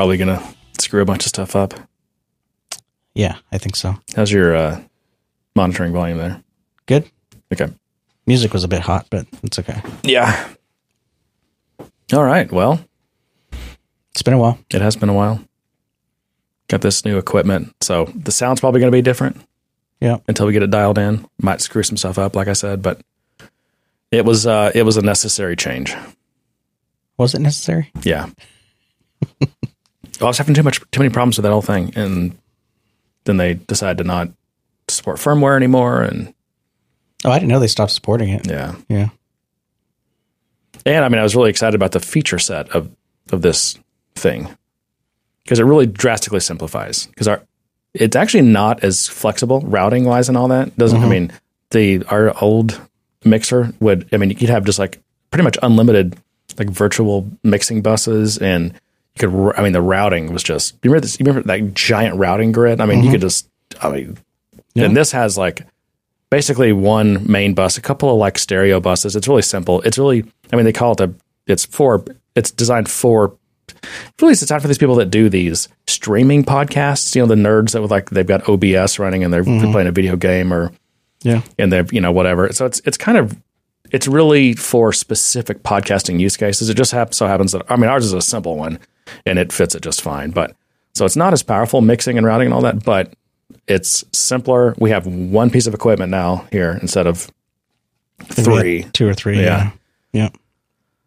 probably going to screw a bunch of stuff up. Yeah, I think so. How's your uh, monitoring volume there? Good. Okay. Music was a bit hot, but it's okay. Yeah. All right. Well, It's been a while. it has been a while. Got this new equipment, so the sound's probably going to be different Yeah. until we get it dialed in. Might screw some stuff up, like I said, but it was uh, it was a necessary change. Was it necessary? Yeah. I was having too much too many problems with that whole thing, and then they decided to not support firmware anymore, and Oh, I didn't know they stopped supporting it. yeah, Yeah. and I mean, I was really excited about the feature set of of this thing because it really drastically simplifies. Because our it's actually not as flexible routing wise and all that. Doesn't I mm-hmm. mean the our old mixer would I mean you'd have just like pretty much unlimited like virtual mixing buses and could I mean the routing was just you remember this you remember that giant routing grid I mean you could mm-hmm. just I mean Yeah. and this has like basically one main bus a couple of like stereo buses it's really simple it's really I mean they call it a it's for it's designed for really it's designed for these people that do these streaming podcasts you know the nerds that would like they've got OBS running and they're mm-hmm. playing a video game or Yeah. and they're you know whatever. So it's it's kind of it's really for specific podcasting use cases. It just hap- so happens that I mean ours is a simple one and it fits it just fine. But so it's not as powerful mixing and routing and all that, but it's simpler. We have one piece of equipment now here instead of three. Two or three. Yeah. Yeah. Yeah.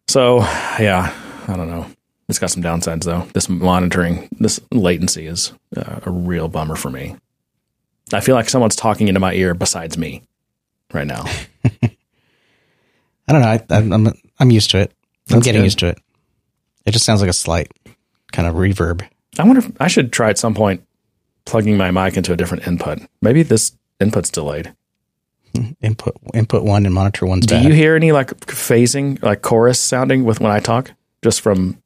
So yeah, I don't know. It's got some downsides though. This monitoring, this latency is uh, a real bummer for me. I feel like someone's talking into my ear besides me right now. I don't know. I, I'm, I'm I'm used to it. I'm That's getting good. used to it. It just sounds like a slight kind of reverb. I wonder if I should try at some point plugging my mic into a different input. Maybe this input's delayed. Input input one and monitor one's Do bad. you hear any like phasing, like chorus sounding with when I talk? Just from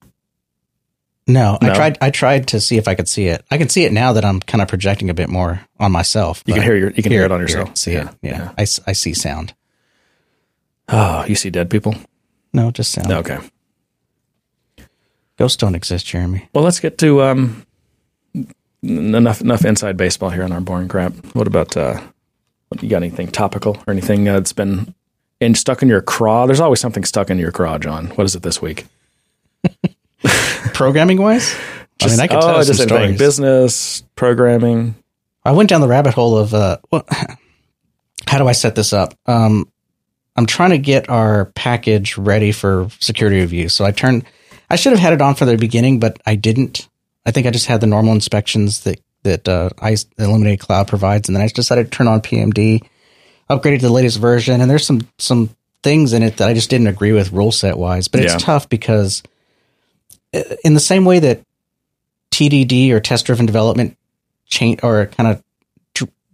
no, No? I tried. I tried to see if I could see it. I can see it now that I'm kind of projecting a bit more on myself. you can hear your, you can hear, it on yourself. see it. Yeah, I, s- I see sound. Oh, you see dead people? No, just sound. Okay. Ghosts don't exist, Jeremy. Well, let's get to um enough enough inside baseball here on our boring crap. What about uh you got anything topical or anything uh, that's been in stuck in your craw? There's always something stuck in your craw, John. What is it this week? Programming wise, I mean, I could oh, tell you some just stories. Business, programming. I went down the rabbit hole of uh, well, how do I set this up? Um, I'm trying to get our package ready for security review. So I turned, I should have had it on for the beginning, but I didn't. I think I just had the normal inspections that that uh, I Illuminated Cloud provides, and then I just decided to turn on PMD, upgraded to the latest version, and there's some some things in it that I just didn't agree with rule set wise. But it's Yeah. tough because uh, in the same way that TDD or test driven development change or kind of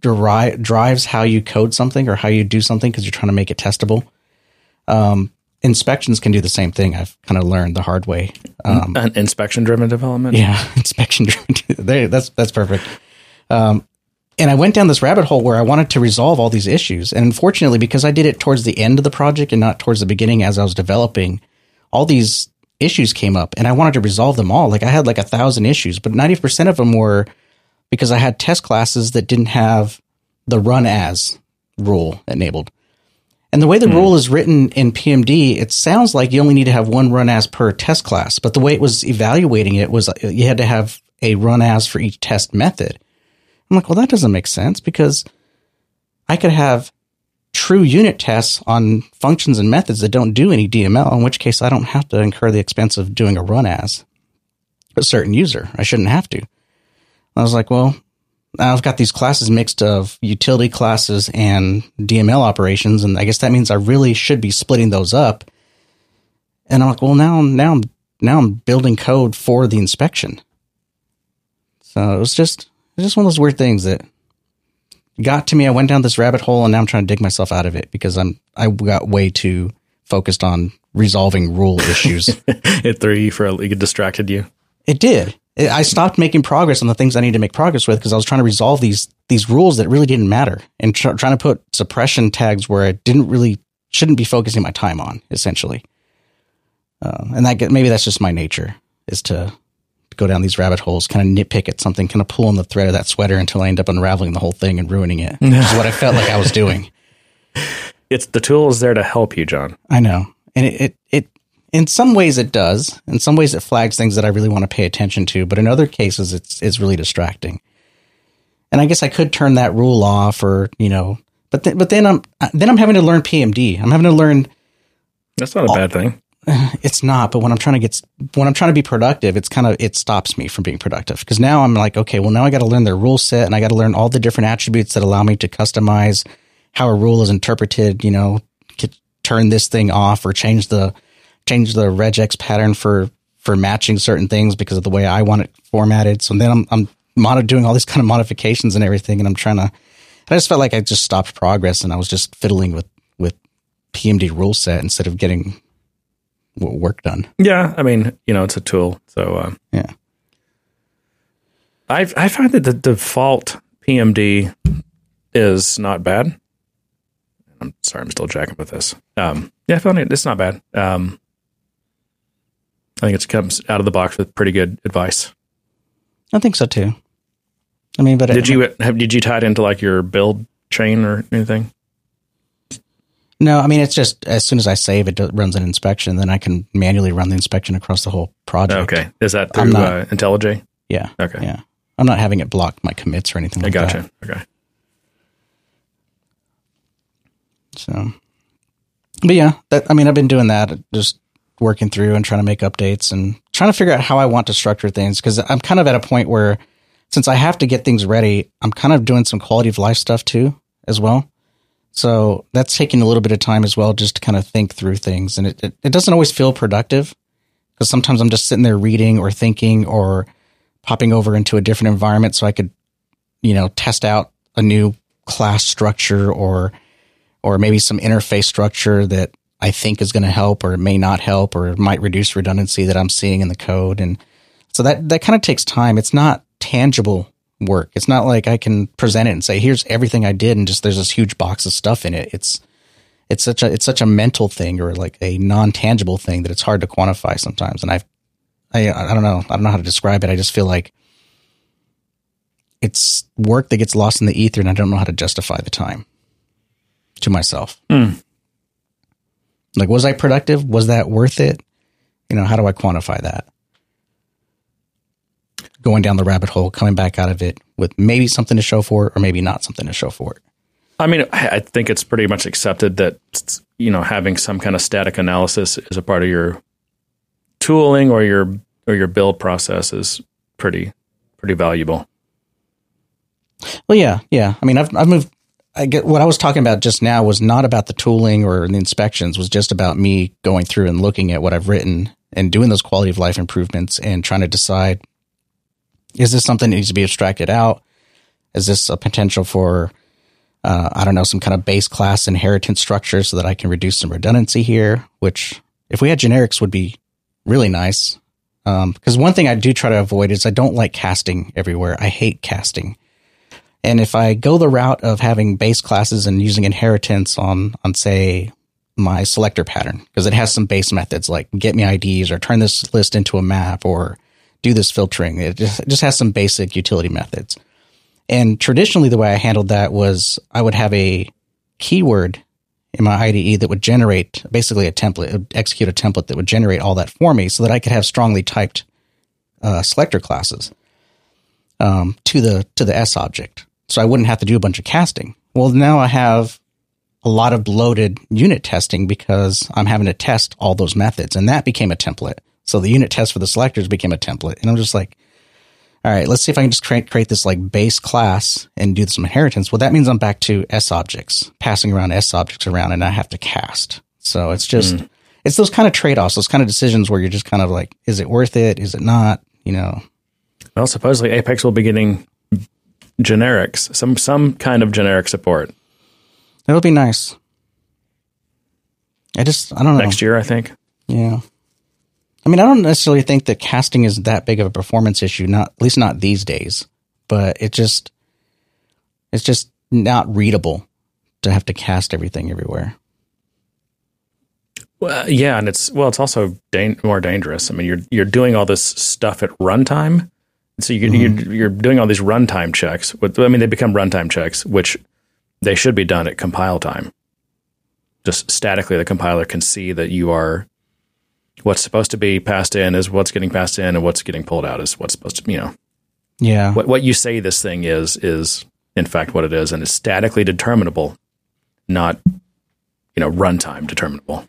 drives how you code something or how you do something because you're trying to make it testable. Um, inspections can do the same thing. I've kind of learned the hard way. Um, inspection driven development. yeah, inspection driven. that's that's perfect. Um, and I went down this rabbit hole where I wanted to resolve all these issues, and unfortunately, because I did it towards the end of the project and not towards the beginning as I was developing, all these issues came up, and I wanted to resolve them all. Like I had like a thousand issues, but ninety percent of them were because I had test classes that didn't have the run as rule enabled. And the way the rule is written in PMD, it sounds like you only need to have one run as per test class. But the way it was evaluating it was uh, you had to have a run as for each test method. I'm like, well, that doesn't make sense because I could have true unit tests on functions and methods that don't do any DML, in which case I don't have to incur the expense of doing a run as a certain user. I shouldn't have to. I was like, well, I've got these classes mixed of utility classes and DML operations, and I guess that means I really should be splitting those up. And I'm like, well, now, now, I'm now I'm building code for the inspection. So it was just, it was just one of those weird things that got to me. I went down this rabbit hole, and now I'm trying to dig myself out of it because I'm I got way too focused on resolving rule issues. it threw you for a, it distracted you. It did. I stopped making progress on the things I need to make progress with because I was trying to resolve these these rules that really didn't matter and tr- trying to put suppression tags where I didn't really shouldn't be focusing my time on essentially. Uh, and that maybe that's just my nature is to go down these rabbit holes, kind of nitpick at something, kind of pull on the thread of that sweater until I end up unraveling the whole thing and ruining it. which is what I felt like I was doing. It's the tool is there to help you, John. I know. And it, it, it, in some ways it does. In some ways it flags things that I really want to pay attention to, but in other cases it's, it's really distracting. And I guess I could turn that rule off or, you know, but th- but then I'm, then I'm having to learn PMD. I'm having to learn. That's not a bad thing. It's not, but when I'm trying to get, when I'm trying to be productive, it's kind of, it stops me from being productive. Cause now I'm like, okay, well now I got to learn their rule set and I got to learn all the different attributes that allow me to customize how a rule is interpreted, you know, turn this thing off or change the, change the regex pattern for, for matching certain things because of the way I want it formatted. So then I'm, I'm mod- doing all these kind of modifications and everything. And I'm trying to, I just felt like I just stopped progress and I was just fiddling with, with PMD rule set instead of getting work done. Yeah, I mean, you know, it's a tool. So uh, yeah, I I find that the default PMD is not bad. I'm sorry, I'm still jacking with this. Um, yeah, I found it. It's not bad. Um, I think it comes out of the box with pretty good advice. I think so too. I mean, but did it, you have did you tie it into like your build chain or anything? No, I mean it's just as soon as I save it, runs an inspection. Then I can manually run the inspection across the whole project. Okay, is that through not, uh, IntelliJ? Yeah. Okay. Yeah, I'm not having it block my commits or anything. like I gotcha. That. Okay. So, but yeah, that I mean, I've been doing that, just working through and trying to make updates and trying to figure out how I want to structure things because I'm kind of at a point where since I have to get things ready, I'm kind of doing some quality of life stuff too as well. So that's taking a little bit of time as well, just to kind of think through things. And it, it, it doesn't always feel productive because sometimes I'm just sitting there reading or thinking or popping over into a different environment so I could, you know, test out a new class structure or, or maybe some interface structure that I think is going to help or may not help or might reduce redundancy that I'm seeing in the code. And so that, that kind of takes time. It's not tangible work. It's not like I can present it and say, here's everything I did and just there's this huge box of stuff in it. It's it's such a it's such a mental thing or like a non tangible thing that it's hard to quantify sometimes. And I've I I don't know. I don't know how to describe it. I just feel like it's work that gets lost in the ether and I don't know how to justify the time to myself. Mm. Like was I productive? Was that worth it? You know, how do I quantify that? going down the rabbit hole, coming back out of it with maybe something to show for it or maybe not something to show for it. I mean, I think it's pretty much accepted that you know having some kind of static analysis is a part of your tooling or your or your build process is pretty pretty valuable. Well, yeah, yeah. I mean, I've I've moved. I get what I was talking about just now was not about the tooling or the inspections. Was just about me going through and looking at what I've written and doing those quality of life improvements and trying to decide is this something that needs to be abstracted out? Is this a potential for, uh, I don't know, some kind of base class inheritance structure so that I can reduce some redundancy here? Which, if we had generics, would be really nice. Because um, one thing I do try to avoid is I don't like casting everywhere. I hate casting. And if I go the route of having base classes and using inheritance on, on say, my selector pattern, because it has some base methods like get me IDs or turn this list into a map or do this filtering. It just, it just has some basic utility methods. And traditionally, the way I handled that was I would have a keyword in my IDE that would generate basically a template, execute a template that would generate all that for me so that I could have strongly typed uh, selector classes um, to the to the S object. So I wouldn't have to do a bunch of casting. Well, now I have a lot of bloated unit testing because I'm having to test all those methods, and that became a template. So the unit test for the selectors became a template. And I'm just like, all right, let's see if I can just create, create this like base class and do some inheritance. Well, that means I'm back to S objects, passing around S objects around and I have to cast. So it's just, mm. it's those kind of trade offs, those kind of decisions where you're just kind of like, is it worth it? Is it not? You know? Well, supposedly Apex will be getting generics, some, some kind of generic support. It'll be nice. I just, I don't know. Next year, I think. Yeah. I mean, I don't necessarily think that casting is that big of a performance issue, not at least not these days, but it just it's just not readable to have to cast everything everywhere. Well, yeah, and it's well, it's also dan- more dangerous. I mean, you're you're doing all this stuff at runtime, so you, mm-hmm. you're, you're doing all these runtime checks. With, I mean, they become runtime checks, which they should be done at compile time. Just statically, the compiler can see that you are what's supposed to be passed in is what's getting passed in, and what's getting pulled out is what's supposed to, you know. Yeah. What what you say this thing is is in fact what it is, and it's statically determinable, not you know runtime determinable.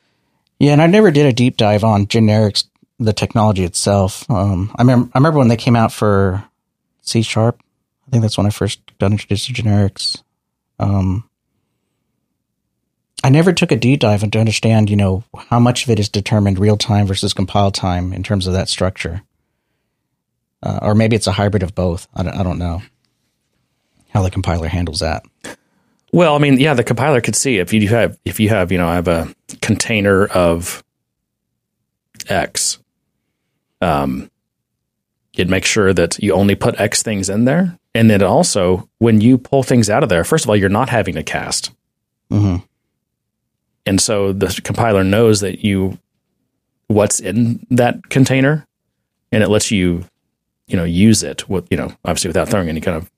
Yeah, and I never did a deep dive on generics, the technology itself. Um, I remember, I remember when they came out for C sharp. I think that's when I first got introduced to generics. Um, I never took a deep dive to understand, you know, how much of it is determined real time versus compile time in terms of that structure. Uh, or maybe it's a hybrid of both. I don't, I don't know how the compiler handles that. Well, I mean, yeah, the compiler could see if you have if you have you know I have a container of X. Um, you'd make sure that you only put X things in there, and then also when you pull things out of there, first of all, you're not having to cast, mm-hmm. and so the compiler knows that you what's in that container, and it lets you, you know, use it with you know obviously without throwing any kind of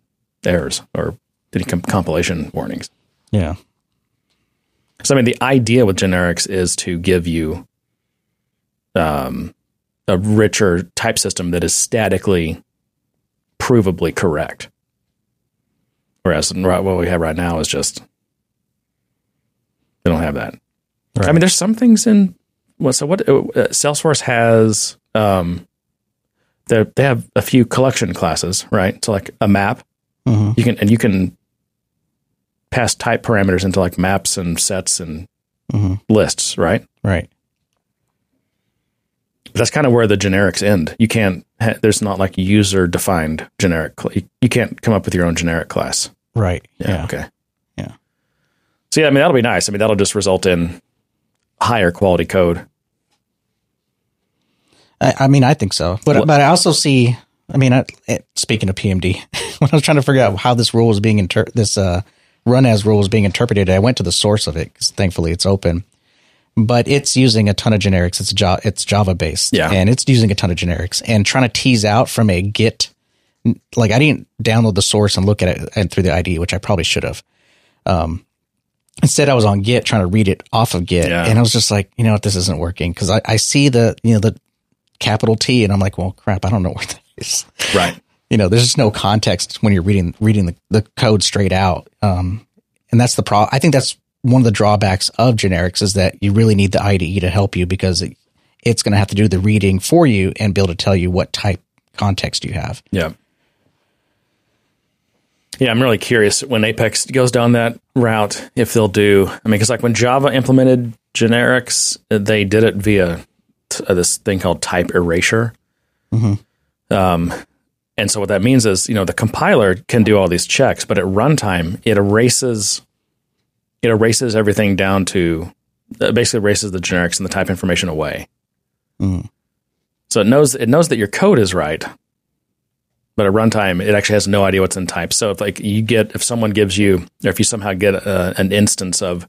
errors or any compilation warnings. Yeah. So I mean, the idea with generics is to give you um, a richer type system that is statically provably correct. Whereas what we have right now is just they don't have that. Right. I mean, there's some things in well, so what uh, Salesforce has. Um, they they have a few collection classes, right? So like a map, mm-hmm. you can and you can pass type parameters into like maps and sets and mm-hmm. lists, right? Right. That's kind of where the generics end. You can't. There's not like user defined generic. You can't come up with your own generic class. Right. Yeah. yeah. Okay. Yeah. So yeah, I mean that'll be nice. I mean that'll just result in higher quality code. I, I mean, I think so, but but I also see. I mean, I, speaking of PMD, when I was trying to figure out how this rule was being inter- this uh, run as rule is being interpreted. I went to the source of it because thankfully it's open, but it's using a ton of generics. It's Java, it's Java based, yeah, and it's using a ton of generics and trying to tease out from a Git. Like I didn't download the source and look at it and through the IDE, which I probably should have. Um, instead, I was on Git trying to read it off of Git, yeah. and I was just like, you know what, this isn't working because I, I see the you know the capital T, and I'm like, well, crap, I don't know where that is. Right you know, there's just no context when you're reading reading the, the code straight out. Um, and that's the problem. I think that's one of the drawbacks of generics is that you really need the IDE to help you because it, it's going to have to do the reading for you and be able to tell you what type context you have. Yeah. Yeah, I'm really curious when Apex goes down that route if they'll do. I mean, because like when Java implemented generics, they did it via t- uh, this thing called type erasure. Mm-hmm. Um, and so what that means is, you know, the compiler can do all these checks, but at runtime, it erases it erases everything down to uh, basically erases the generics and the type information away. Mm. So it knows it knows that your code is right, but at runtime, it actually has no idea what's in type. So if like you get if someone gives you or if you somehow get a, uh, an instance of,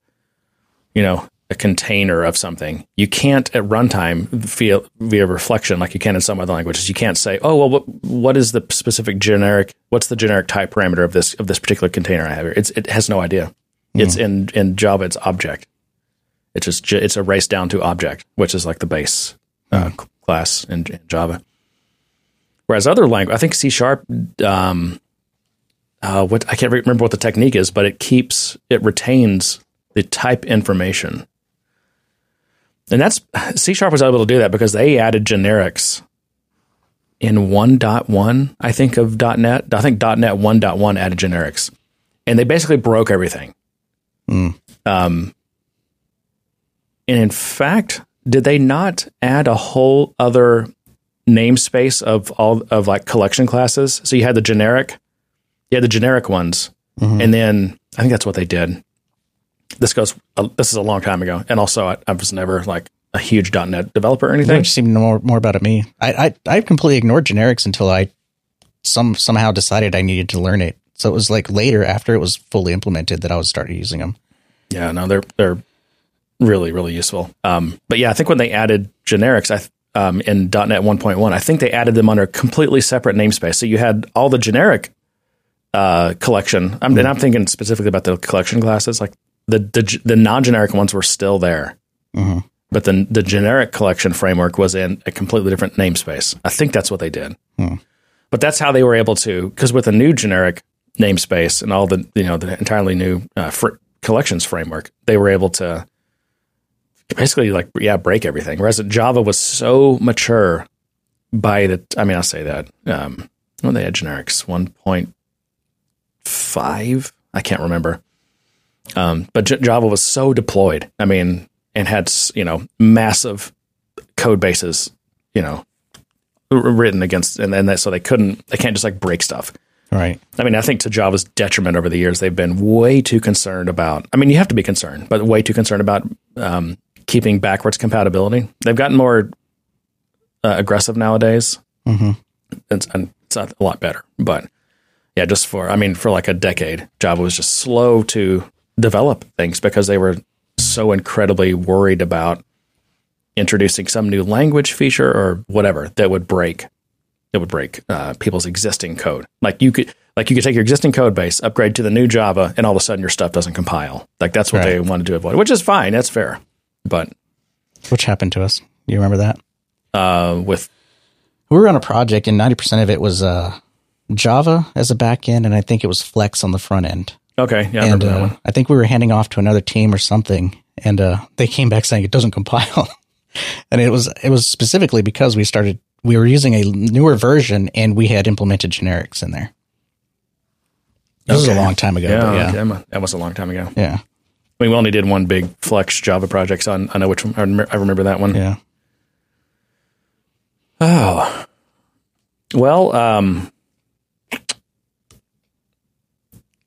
you know, a container of something. You can't at runtime via via reflection like you can in some other languages. You can't say, "Oh, well, what, what is the specific generic? What's the generic type parameter of this of this particular container I have here?" It's, it has no idea. Mm. It's in in Java. It's object. It's just it's a race down to object, which is like the base uh, mm. class in, in, Java. Whereas other language, I think C sharp. Um, uh, what I can't remember what the technique is, but it keeps it retains the type information and that's C Sharp was able to do that because they added generics in 1.1, I think, of .NET. I think .NET 1.1 added generics. And they basically broke everything. Mm. Um, and in fact, did they not add a whole other namespace of all of like collection classes? So you had the generic, you had the generic ones, mm-hmm. and then I think that's what they did this goes uh, this is a long time ago and also I, I, was never like a huge net developer or anything you seem to know more, more about it me I, I i completely ignored generics until i some somehow decided i needed to learn it so it was like later after it was fully implemented that i was started using them yeah no they're they're really really useful. Um, but yeah, I think when they added generics, I um, in .NET 1.1, I think they added them under a completely separate namespace. So you had all the generic uh, collection. I'm, And I'm thinking specifically about the collection classes. Like the the, the non generic ones were still there, Mhm. but the the generic collection framework was in a completely different namespace. I think that's what they did. Hmm. But that's how they were able to because with a new generic namespace and all the you know the entirely new uh, fr- collections framework, they were able to basically like yeah break everything. Whereas Java was so mature by the I mean I'll say that um, when they had generics one point five I can't remember, um, but J- Java was so deployed. I mean, and had you know massive code bases you know written against and then that so they couldn't they can't just like break stuff. Right. I mean, I think to Java's detriment over the years, they've been way too concerned about. I mean, you have to be concerned, but way too concerned about um, keeping backwards compatibility. They've gotten more uh, aggressive nowadays. hmm It's, and it's not a lot better, but yeah, just for I mean, for like a decade, Java was just slow to develop things because they were so incredibly worried about introducing some new language feature or whatever that would break that would break uh, people's existing code. Like you could like you could take your existing code base, upgrade to the new Java, and all of a sudden your stuff doesn't compile. Like that's what they wanted to avoid, which is fine. That's fair. But Which happened to us. You remember that? uh, with We were on a project and 90% of it was uh, Java as a back end, and I think it was Flex on the front end. okay, yeah, I and remember that uh, one. I think we were handing off to another team or something, and uh, they came back saying it doesn't compile. and it was it was specifically because we started we were using a newer version and we had implemented generics in there. This was a long time ago. Yeah, yeah, okay, that that was a long time ago. yeah, I mean, we only did one big Flex Java project, so I, I know which one. I remember, that one. yeah. Oh, well, um, I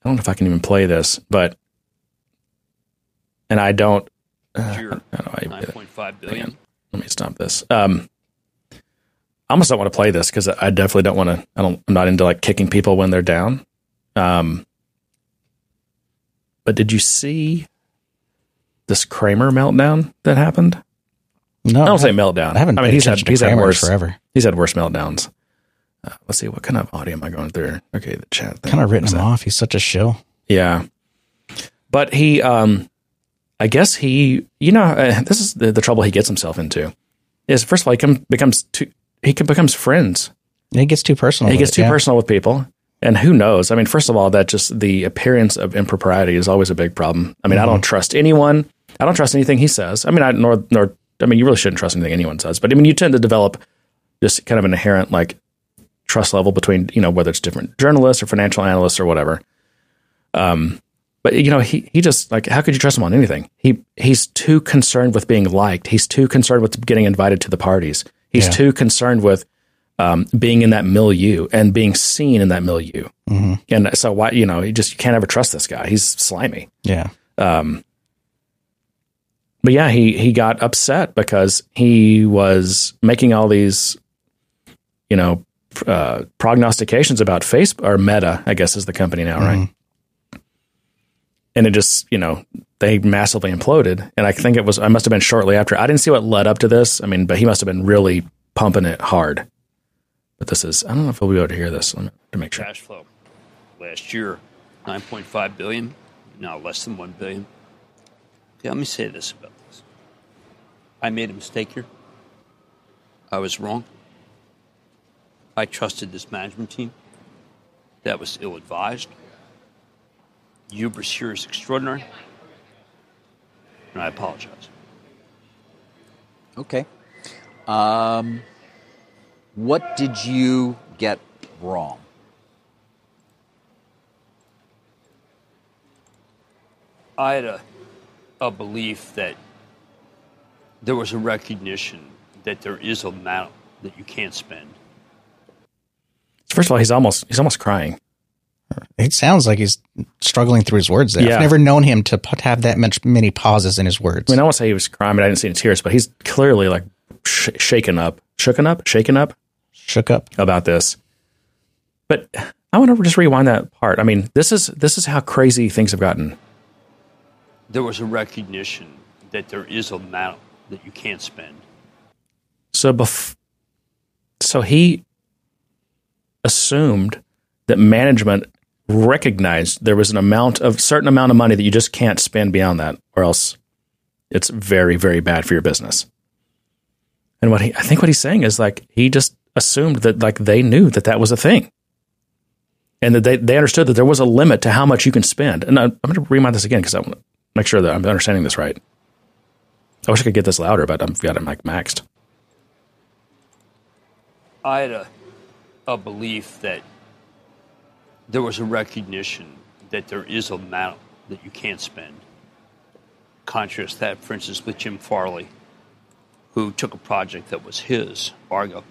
don't know if I can even play this, but and I don't. Uh, Sure. how do I- Nine point five billion. let me stop this. Um, I almost don't want to play this because I definitely don't want to. I don't. I'm not into like kicking people when they're down. Um, but did you see this Cramer meltdown that happened? No, I don't say meltdown. I haven't. I mean, he's had he's had worse. forever. He's had worse meltdowns. Uh, let's see what kind of audio am I going through? Okay, the chat. Thing. Kind of written him that? off. He's such a shill. Yeah, but he, um, I guess he, you know, uh, this is the, the trouble he gets himself into. Is first of all, he come, becomes too, he can becomes friends. He gets too personal. he gets it, too yeah. personal with people, and who knows? I mean, first of all, that just the appearance of impropriety is always a big problem. I mean, I Mm-hmm. don't trust anyone. I don't trust anything he says. I mean, I nor nor. I mean, you really shouldn't trust anything anyone says. But I mean, you tend to develop just kind of an inherent like trust level between you know whether it's different journalists or financial analysts or whatever. Um, but you know, he he just like how could you trust him on anything? He he's too concerned with being liked. He's too concerned with getting invited to the parties. He's Yeah. too concerned with um, being in that milieu and being seen in that milieu. Mm-hmm. And so why you know you just you can't ever trust this guy. He's slimy. Yeah, Um, but yeah, he he got upset because he was making all these, you know, uh, prognostications about Facebook or Meta, I guess is the company now, right? And it just, you know, they massively imploded. And I think it was, I must have been shortly after. I didn't see what led up to this. I mean, but he must have been really pumping it hard. But this is, I don't know if we'll be able to hear this to make sure. Cash flow last year, nine point five billion. Now less than one billion. Yeah, let me say this about this. I made a mistake here. I was wrong. I trusted this management team. That was ill advised. Hubris here is extraordinary. And I apologize. Okay. Um, what did you get wrong? I had a, a belief that there was a recognition that there is a amount that you can't spend. First of all, he's almost, he's almost crying. It sounds like he's struggling through his words. There. Yeah. I've never known him to p- have that much many pauses in his words. I mean, I won't say he was crying, but I didn't see any tears, but he's clearly like sh- shaken up, shooken up, shaken up Shook up. about this. But I want to just rewind that part. I mean, this is this is how crazy things have gotten. There was a recognition that there is a amount that you can't spend. So bef- so he assumed that management recognized there was an amount of certain amount of money that you just can't spend beyond that, or else it's very very bad for your business. And what he, I think what he's saying is like he just assumed that like they knew that that was a thing, and that they they understood that there was a limit to how much you can spend. And I, I'm going to remind this again because I want to make sure that I'm understanding this right. I wish I could get this louder, but I've got it like maxed. I had a, a belief that there was a recognition that there is a amount that you can't spend. Contrast that, for instance, with Jim Farley, who took a project that was his, Argo,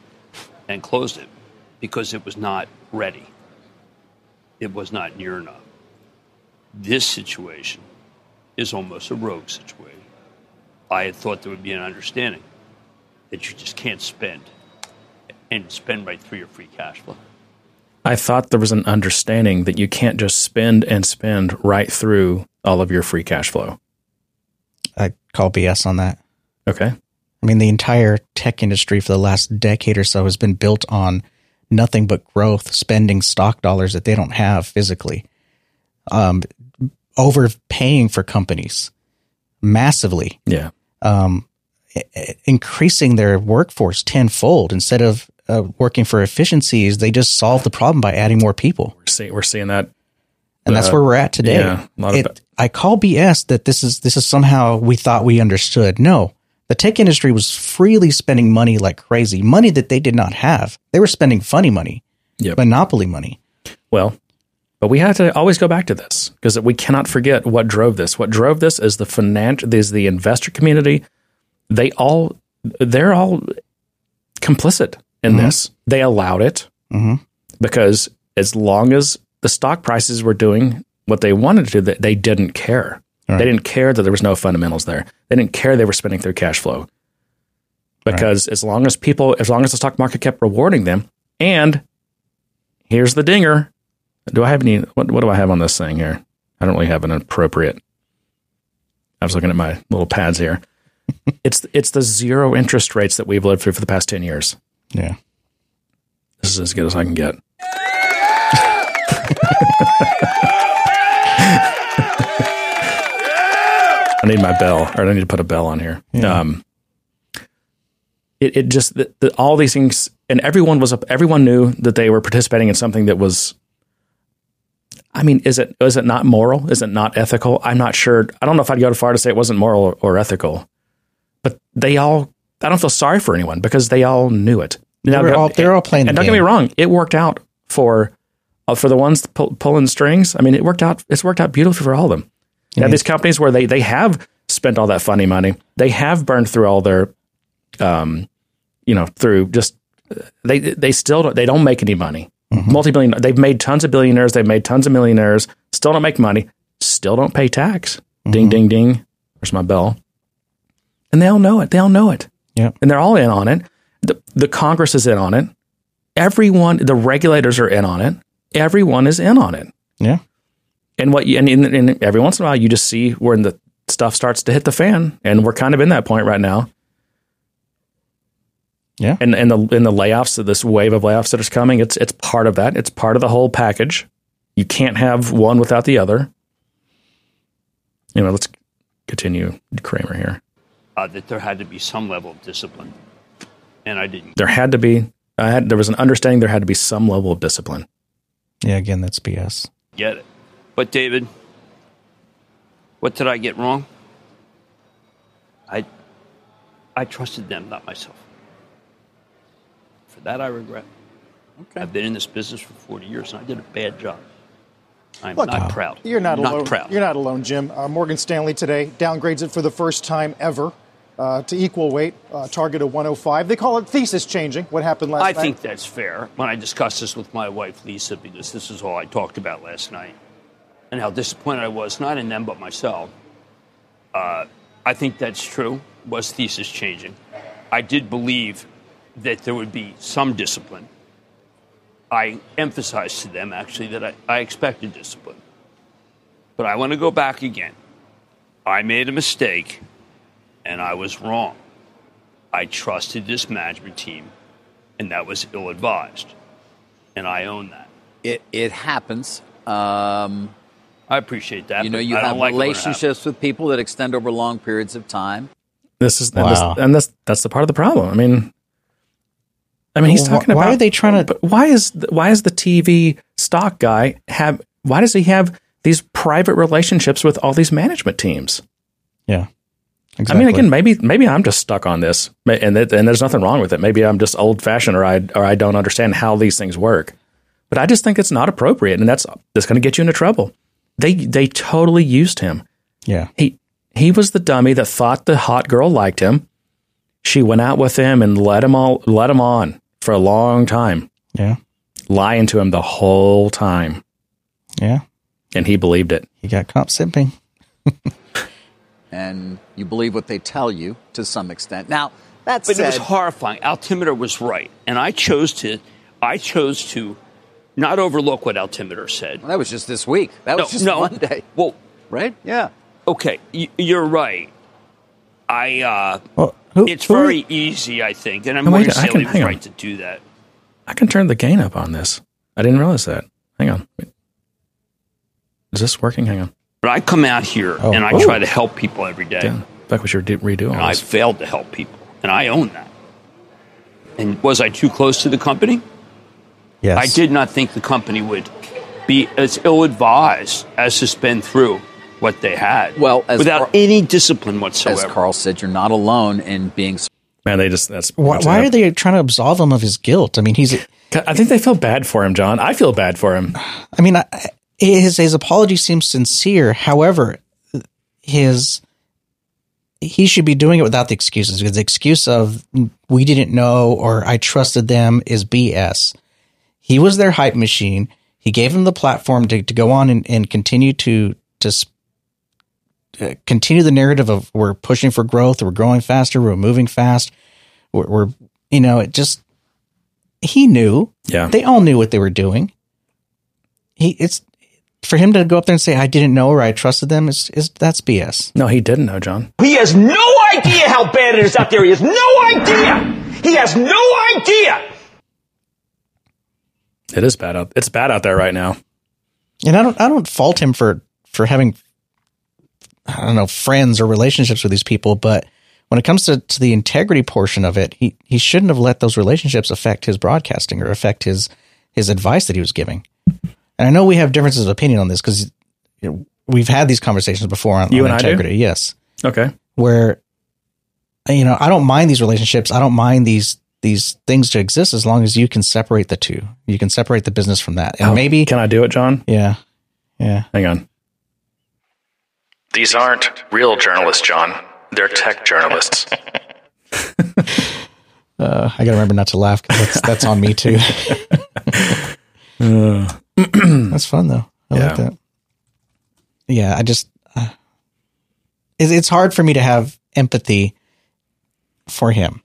and closed it because it was not ready. It was not near enough. This situation is almost a rogue situation. I had thought there would be an understanding that you just can't spend and spend right through your free cash flow. I thought there was an understanding that you can't just spend and spend right through all of your free cash flow. I call BS on that. Okay. I mean, the entire tech industry for the last decade or so has been built on nothing but growth, spending stock dollars that they don't have physically, um, overpaying for companies massively, Yeah. increasing their workforce tenfold instead of uh, working for efficiencies. They just solve the problem by adding more people. We're seeing, we're seeing that. and that's Uh, where we're at today. yeah, a lot of It- I call BS that this is this is somehow we thought we understood. No, the tech industry was freely spending money like crazy, money that they did not have. They were spending funny money, Yep. monopoly money. Well, but we have to always go back to this because we cannot forget what drove this. What drove this is the financial, is the investor community. They all, they're all complicit in mm-hmm. this. They allowed it mm-hmm. because as long as the stock prices were doing what they wanted to, they, they didn't care. They didn't care that there was no fundamentals there. They didn't care they were spending through cash flow because as long as people, as long as the stock market kept rewarding them, and here's the dinger. Do I have any? What, what do I have on this thing here? I don't really have an appropriate. I was looking at my little pads here. it's it's the zero interest rates that we've lived through for the past ten years. Yeah. This is as good as I can get. I need my bell, or I need to put a bell on here. Um, it, it just the, the, all these things, and everyone was up. Everyone knew that they were participating in something that was. I mean, is it is it not moral? Is it not ethical? I'm not sure. I don't know if I'd go too far to say it wasn't moral or, or ethical, but they all. I don't feel sorry for anyone because they all knew it. Now, were all- they're all playing And the don't get me wrong, it worked out for uh, for the ones pull, pulling strings. I mean, it worked out. It's worked out beautifully for all of them. You have these companies where they they have spent all that funny money. They have burned through all their, um, you know, through just they they still don't, they don't make any money. Multi billion. They've made tons of billionaires. They've made tons of millionaires. Still don't make money. Still don't pay tax. Ding ding ding. Where's my bell? And they all know it. They all know it. Yep. And they're all in on it. The, the Congress is in on it. Everyone, the regulators are in on it. Everyone is in on it. Yeah. And what you, and, and, and every once in a while you just see when the stuff starts to hit the fan, and we're kind of in that point right now. Yeah. And and the in the layoffs, this wave of layoffs that is coming, it's it's part of that. It's part of the whole package. You can't have one without the other. You know, let's continue Cramer here. Uh, that there had to be some level of discipline, and I didn't. There had to be I had there was an understanding there had to be some level of discipline. Yeah. Again, that's BS. get it. But David, what did I get wrong? I I trusted them, not myself. For that I regret. Okay. I've been in this business for 40 years and I did a bad job. I'm Look, not proud. You're not, not alone. proud. You're not alone, Jim. Uh, Morgan Stanley today downgrades it for the first time ever uh, to equal weight, uh, target of 105. They call it thesis changing. What happened last I night? think that's fair. When I discussed this with my wife Lisa, because this is all I talked about last night, and how disappointed I was, not in them but myself. Uh, I think that's true. Was thesis changing? I did believe that there would be some discipline. I emphasized to them actually that I, I expected discipline. But I want to go back again. I made a mistake and I was wrong. I trusted this management team, and that was ill advised. And I own that. It, it happens. Um, I appreciate that. you know, you have like when it happens. relationships with people that extend over long periods of time. This is and, this, and this that's the part of the problem. I mean, I mean, he's Well, talking why about why are they trying to- But why is why is the TV stock guy have? Why does he have these private relationships with all these management teams? Yeah. I mean, again, maybe maybe I'm just stuck on this, and and there's nothing wrong with it. Maybe I'm just old fashioned, or I or I don't understand how these things work. But I just think it's not appropriate, and that's that's going to get you into trouble. They they totally used him. yeah. He he was the dummy that thought the hot girl liked him. She went out with him and let him all let him on for a long time, Yeah. lying to him the whole time, Yeah. and he believed it. He got caught simping. and you believe what they tell you to some extent. Now, that's But said, it was horrifying. Altimeter was right, and I chose to. I chose to not overlook what Altimeter said. that was just this week. That was just no. Monday, Well, right? Yeah. okay, y- you're right. I. uh Well, who, It's who are- very easy, I think, and I'm Oh, wait, to I can- he was hang on. to do that. I can turn the gain up on this. I didn't realize that. Hang on. Wait. Is this working? Hang on. But I come out here Oh. and I Oh. try to help people every day. Yeah. Back what you're redoing. and I failed to help people, and I own that. And was I too close to the company? Yes. I did not think the company would be as ill advised as to spend through what they had. Well, as without Car- any discipline whatsoever. As. Carl said, you're not alone in being. Man, they just that's Why, why are they trying to absolve him of his guilt? I mean, he's. I think they feel bad for him, John. I feel bad for him. I mean, I, his his apology seems sincere. However, his he should be doing it without the excuses. Because the excuse of we didn't know or I trusted them is BS. He was their hype machine. He gave them the platform to, to go on and, and continue to to uh, continue the narrative of we're pushing for growth, we're growing faster, we're moving fast, we're, we're you know it just he knew Yeah. they all knew what they were doing. He it's for him to go up there and say I didn't know or I trusted them is is that's BS. no, he didn't know, John. He has no idea how bad it is out there. He has no idea. He has no idea. It is bad out. It's bad out there right now. And I don't I don't fault him for for having I don't know friends or relationships with these people, but when it comes to, to the integrity portion of it, he he shouldn't have let those relationships affect his broadcasting or affect his his advice that he was giving. And I know we have differences of opinion on this because we've had these conversations before on, You on and I do? integrity. Yes. Okay. where you know I don't mind these relationships. I don't mind these these things to exist as long as you can separate the two. You can separate the business from that, and Oh, maybe can I do it, John? yeah, yeah. Hang on. These aren't real journalists, John. They're tech journalists. Uh, I gotta remember not to laugh 'cause that's that's on me too. that's fun though. I Yeah. like that. Yeah, I just uh, it's it's hard for me to have empathy for him.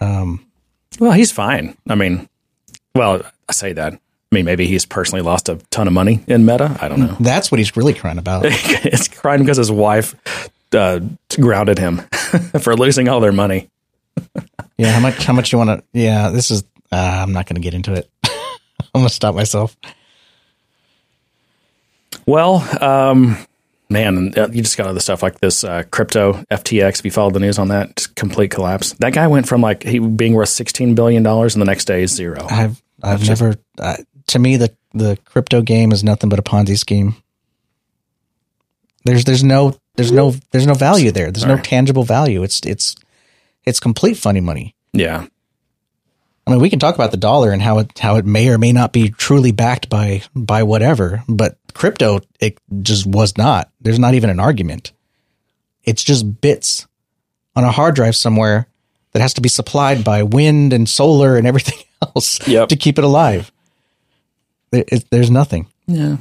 Um, well, he's fine. I mean, well, I say that. I mean, maybe he's personally lost a ton of money in Meta. I don't know. that's what he's really crying about. it's crying because his wife uh, grounded him for losing all their money. Yeah, how much? How much you want to? Yeah, this is. Uh, I'm not going to get into it. I'm going to stop myself. Well, um, man, uh, you just got other stuff like this uh, crypto FTX. If you followed the news on that, complete collapse. That guy went from like he being worth sixteen billion dollars, and the next day is zero. I've I've never. Uh, to me, the the crypto game is nothing but a Ponzi scheme. There's there's no there's no there's no value there. There's no tangible value. It's it's it's complete funny money. Yeah, I mean, we can talk about the dollar and how it how it may or may not be truly backed by by whatever, but crypto it just was not. There's not even an argument. It's just bits on a hard drive somewhere that has to be supplied by wind and solar and everything else Yep. to keep it alive. There, it, there's nothing. yeah.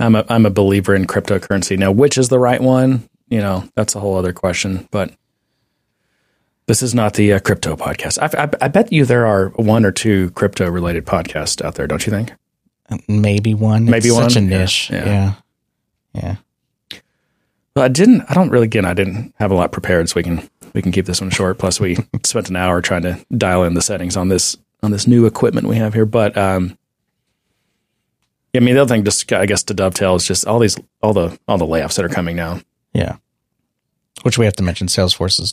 I'm a I'm a believer in cryptocurrency. Now, which is the right one? You know, that's a whole other question. But this is not the uh, crypto podcast. I, I, I bet you there are one or two crypto related podcasts out there. Don't you think? Maybe one. Maybe it's one? Such a niche. yeah. Yeah. Yeah. Well, I didn't. I don't really. Again, I didn't have a lot prepared, so we can we can keep this one short. Plus, we spent an hour trying to dial in the settings on this on this new equipment we have here. But um, I mean, the other thing, just I guess to dovetail, is just all these all the all the layoffs that are coming now. Yeah. Which we have to mention Salesforce is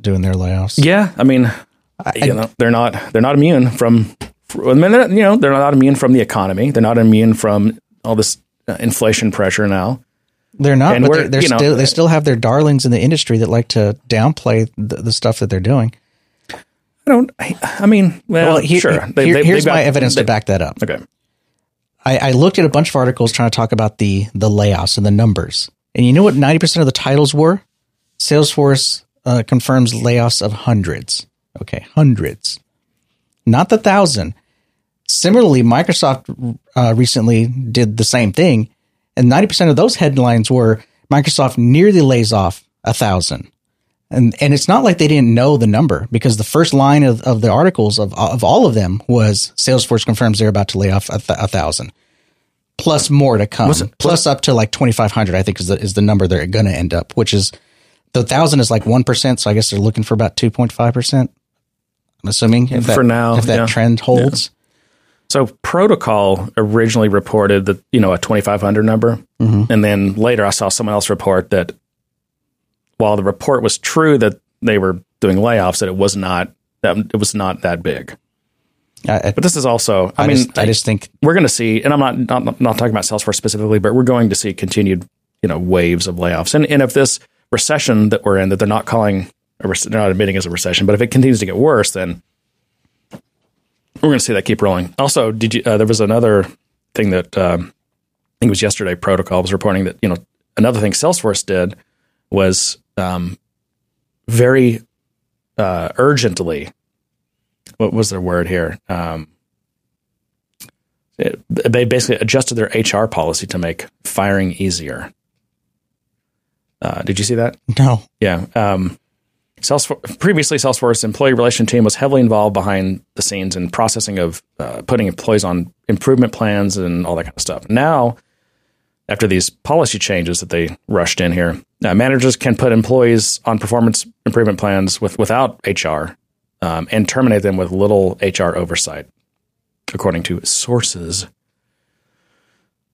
doing their layoffs. Yeah, I mean, you know, they're not they're not immune from. I mean, they're, you know, they're not immune from the economy. They're not immune from all this uh, inflation pressure now. They're not, And but they're, they're you know- still they still have their darlings in the industry that like to downplay the, the stuff that they're doing. I don't. I, I mean, well, Well, here- sure. here- here's they've got- my evidence they- to back that up. Okay. I, I looked at a bunch of articles trying to talk about the the layoffs and the numbers, and you know what ninety percent of the titles were? Salesforce uh, confirms layoffs of hundreds. Okay, hundreds, not the thousand. Similarly, Microsoft uh, recently did the same thing, and ninety percent of those headlines were Microsoft nearly lays off a thousand. And and it's not like they didn't know the number because the first line of, of the articles of of all of them was Salesforce confirms they're about to lay off a, th- a thousand, plus more to come, plus up to like twenty five hundred. I think is the is the number they're going to end up, which is the thousand is like one percent. So I guess they're looking for about two point five percent. I'm assuming if that, For now, if that yeah. trend holds. So Protocol originally reported that you know a 2500 number, mm-hmm. and then later I saw someone else report that while the report was true that they were doing layoffs, that it was not that it was not that big. I, I, But this is also, I, I mean, just, I just think we're going to see, and I'm not, not not talking about Salesforce specifically, but we're going to see continued you know waves of layoffs, and and if this recession that we're in that they're not calling they're not admitting as a recession, but if it continues to get worse, then we're going to see that keep rolling. Also, did you? Uh, there was another thing that um, I think it was yesterday. Protocol was reporting that you know another thing Salesforce did was um, very uh, urgently. What was their word here? Um, it- they basically adjusted their HR policy to make firing easier. Uh, did you see that? no. Yeah. Um, Salesforce, previously, Salesforce employee relation team was heavily involved behind the scenes in processing of uh, putting employees on improvement plans and all that kind of stuff. Now, after these policy changes that they rushed in here, uh, managers can put employees on performance improvement plans with without HR um, and terminate them with little HR oversight, according to sources.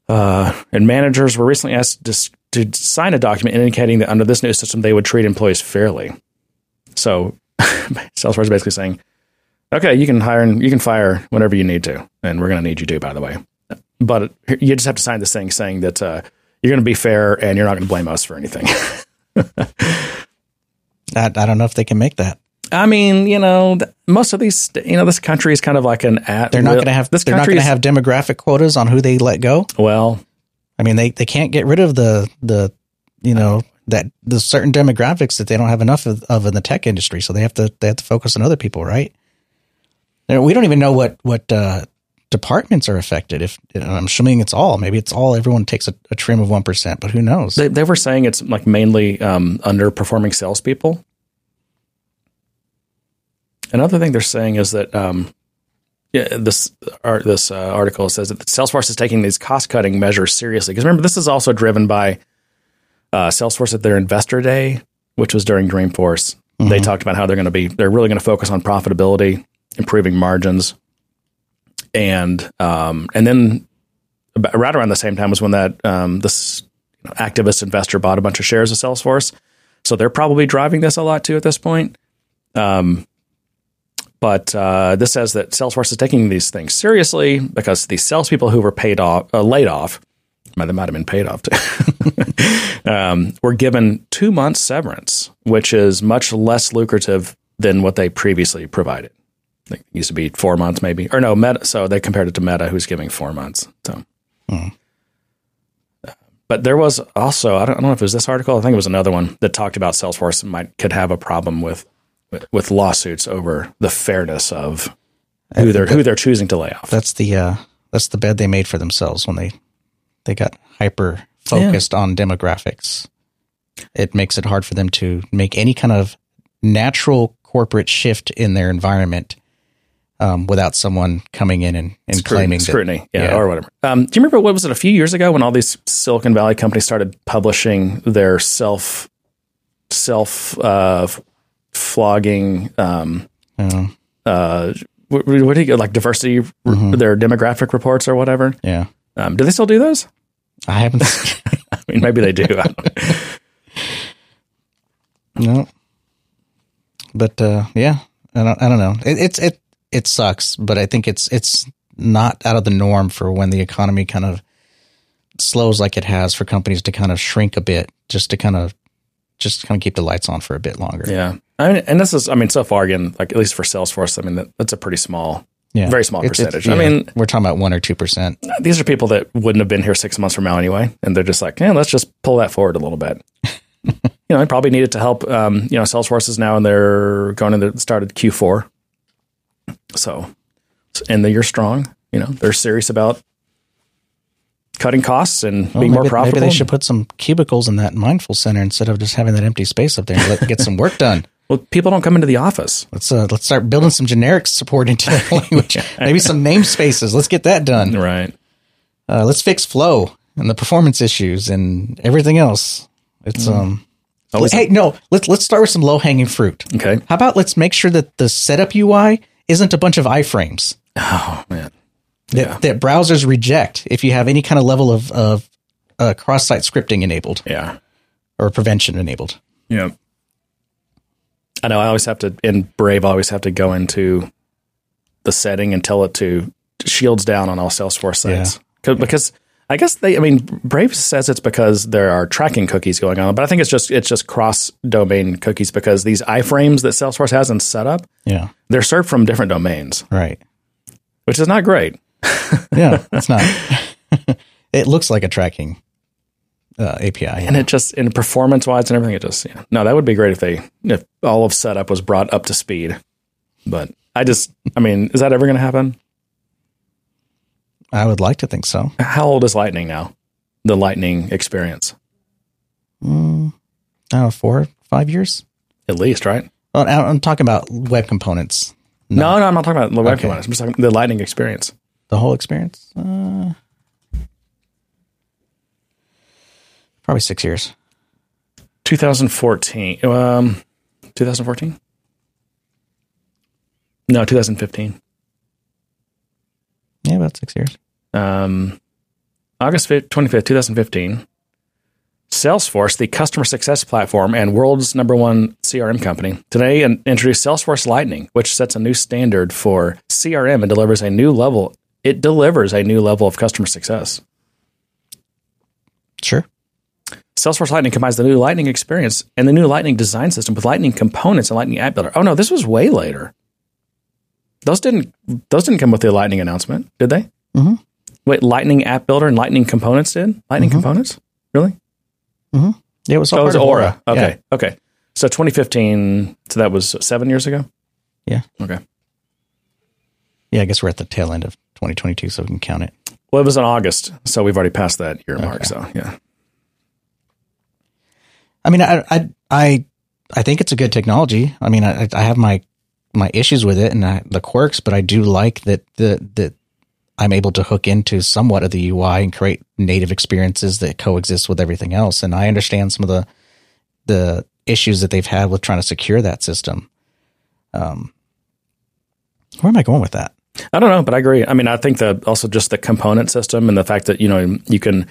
Uh, and managers were recently asked to, to sign a document indicating that under this new system they would treat employees fairly. So Salesforce is basically saying, okay, you can hire and you can fire whenever you need to, and we're going to need you to, by the way. But you just have to sign this thing saying that uh, you're going to be fair and you're not going to blame us for anything. I, I don't know if they can make that. I mean, you know, most of these, you know, this country is kind of like an at. They're not going to have this they're not going to have demographic quotas on who they let go. well, I mean, they, they can't get rid of the the you know that the certain demographics that they don't have enough of, of in the tech industry, so they have to they have to focus on other people, right? We don't even know what what uh, departments are affected. If I'm assuming it's all, maybe it's all. Everyone takes a, a trim of one percent, but who knows? They, they were saying it's like mainly um, underperforming salespeople. Another thing they're saying is that um, yeah, this art, this uh, article says that Salesforce is taking these cost cutting measures seriously. Because remember, this is also driven by uh, Salesforce at their investor day, which was during Dreamforce. They talked about how they're going to be they're really going to focus on profitability, improving margins, and um, and then right around the same time was when that um, this you know, activist investor bought a bunch of shares of Salesforce. So they're probably driving this a lot too at this point. Um, but uh, this says that Salesforce is taking these things seriously because the salespeople who were paid off, uh, laid off, they might have been paid off too, um, were given two months severance, which is much less lucrative than what they previously provided. It used to be four months, maybe, or no, Meta. So they compared it to Meta, who's giving four months. So, but there was also I don't, I don't know if it was this article. I think it was another one that talked about Salesforce might could have a problem with with lawsuits over the fairness of who they're who they're choosing to lay off. that's the uh, that's the bed they made for themselves when they they got hyper focused on demographics. It makes it hard for them to make any kind of natural corporate shift in their environment um, without someone coming in and, and claiming that- scrutiny, yeah, or whatever. Um, do you remember what was it a few years ago when all these Silicon Valley companies started publishing their self self uh, flogging um, Yeah. uh, what, what do you like diversity their demographic reports or whatever? yeah. Um, do they still do those? I haven't. I mean, maybe they do. I don't know. No. But uh, yeah, I don't, I don't know. It, it's it it sucks, but I think it's it's not out of the norm for when the economy kind of slows like it has for companies to kind of shrink a bit, just to kind of just kind of keep the lights on for a bit longer. yeah, I mean, and this is, I mean, so far again, like at least for Salesforce, I mean, that, that's a pretty small, Yeah. very small It's- it's- percentage. I mean, we're talking about one or two percent. these are people that wouldn't have been here six months from now anyway, and they're just like, yeah, let's just pull that forward a little bit. you know, they probably needed to help. Um, you know, Salesforce is now and they're going to the started Q4, so and the year strong. You know, they're serious about cutting costs and being more profitable. maybe they should put some cubicles in that mindful center instead of just having that empty space up there and let get some work done. well, people don't come into the office. Let's uh, let's start building some generic support into that language. Maybe some namespaces. Let's get that done. Right. Uh, let's fix flow and the performance issues and everything else. It's um. Always- hey, no. Let's let's start with some low hanging fruit. Okay. How about let's make sure that the setup UI isn't a bunch of iframes Oh man. that, that browsers reject if you have any kind of level of of uh, cross site scripting enabled Yeah. or prevention enabled. Yeah. I know. I always have to in Brave. I always have to go into the setting and tell it to shields down on all Salesforce sites 'Cause- because I guess they. I mean, Brave says it's because there are tracking cookies going on, but I think it's just it's just cross domain cookies because these iframes that Salesforce has in setup Yeah. they're served from different domains, Right. which is not great. Yeah. It's not. it looks like a tracking uh, API. And it just in performance wise and everything, it just yeah. no, that would be great if they if all of setup was brought up to speed. But I just, I mean, is that ever going to happen? I would like to think so. How old is Lightning now? The Lightning experience, I don't know, four, five years. at least, right? Well, I- I'm talking about web components. No, no, I'm not talking about the web Okay. components. I'm just talking the Lightning experience. The whole experience. Uh, probably six years. 2014. Um, 2014. No, 2015. Yeah, about six years. um, August 5th, 25th, 2015, Salesforce, the customer success platform and world's number one CRM company, today in- introduced Salesforce Lightning, which sets a new standard for CRM and delivers a new level. It delivers a new level of customer success. Sure. Salesforce Lightning combines the new Lightning experience and the new Lightning design system with Lightning components and Lightning App Builder. Oh no, this was way later. Those didn't those didn't come with the Lightning announcement, did they? Mm-hmm. Wait, Lightning App Builder and Lightning Components did? Lightning Components? Really? Hmm. Yeah, it was all Oh, it was part of Aura. Okay. Yeah. Okay. So 2015, so that was seven years ago? Yeah. Okay. Yeah, I guess we're at the tail end of 2022, so we can count it. Well, it was in August, so we've already passed that year mark. So, yeah. I mean, I, I, I, I think it's a good technology. I mean, I, I have my my issues with it and I, the quirks, but I do like that the that I'm able to hook into somewhat of the UI and create native experiences that coexist with everything else. And I understand some of the the issues that they've had with trying to secure that system. Um, where am I going with that? I don't know, but I agree. I mean, I think that also just the component system and the fact that, you know, you can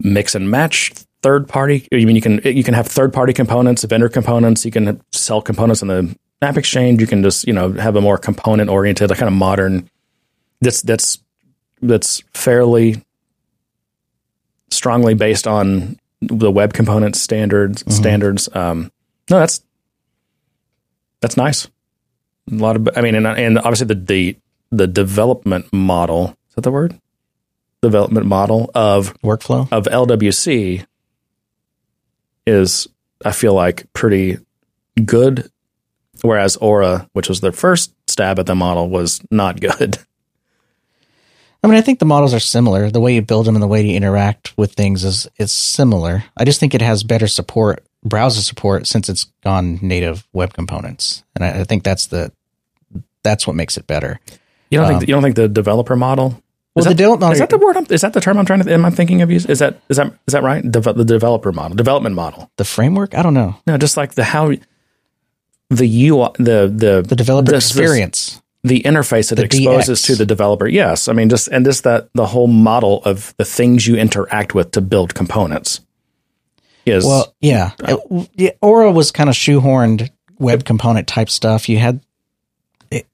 mix and match third party. I mean, you can you can have third party components, vendor components. You can sell components on the AppExchange. You can just you know have a more component oriented, a kind of modern. That's that's that's fairly strongly based on the web component standards. Standards. Um, no, that's that's nice. A lot of, I mean, and, and obviously the, the the development model is that the word? Development model of Workflow. of LWC is I feel like pretty good, whereas Aura, which was their first stab at the model, was not good. I mean, I think the models are similar. The way you build them and the way you interact with things is is similar. I just think it has better support, browser support, since it's gone native web components, and I, I think that's the that's what makes it better. You don't think um, you don't think the developer model? Well, is the that, del- no, is that the word? I'm, is that the term I'm trying to? Am I thinking of? Use? Is that is that is that right? Deve- the developer model, development model. The framework? I don't know. No, just like the how the UI, the the The developer this- experience. the interface that The it exposes DX. to the developer. Yes, I mean just and just that the whole model of the things you interact with to build components is Well, yeah. Uh, it- yeah, Aura was kind of shoehorned web component type stuff. You had, it,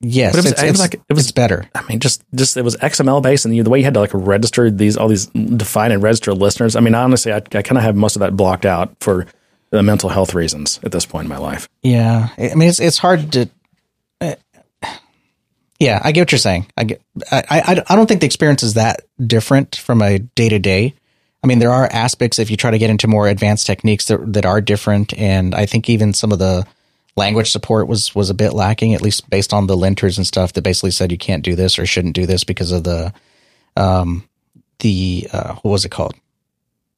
yes, But it was- it's, it was like- it was- better. I mean, just just it was XML based, and you, the way you had to like register these all these define and register listeners. I mean, honestly, I, I kind of have most of that blocked out for the mental health reasons at this point in my life. Yeah, I mean, it's it's hard to. uh, yeah, I get what you're saying. I get. I, I I don't think the experience is that different from a day to day. I mean, there are aspects if you try to get into more advanced techniques that that are different, and I think even some of the language support was was a bit lacking, at least based on the linters and stuff that basically said you can't do this or shouldn't do this because of the um the uh, what was it called?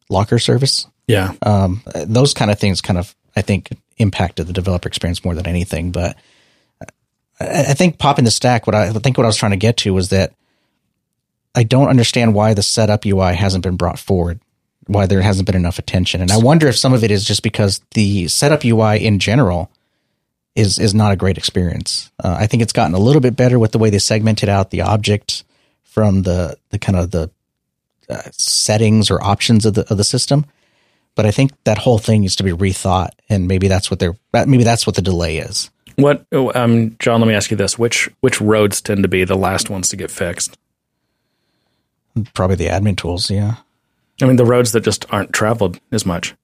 Locker service? Yeah, um, those kind of things kind of I think impacted the developer experience more than anything. But I, I think popping the stack, what I, I think what I was trying to get to was that I don't understand why the setup UI hasn't been brought forward, why there hasn't been enough attention, and I wonder if some of it is just because the setup UI in general is is not a great experience. Uh, I think it's gotten a little bit better with the way they segmented out the object from the the kind of the uh, settings or options of the of the system but I think that whole thing needs to be rethought, and maybe that's what they're maybe that's what the delay is. what um, John? Let me ask you this: which which roads tend to be the last ones to get fixed? Probably the admin tools, yeah. I mean, the roads that just aren't traveled as much.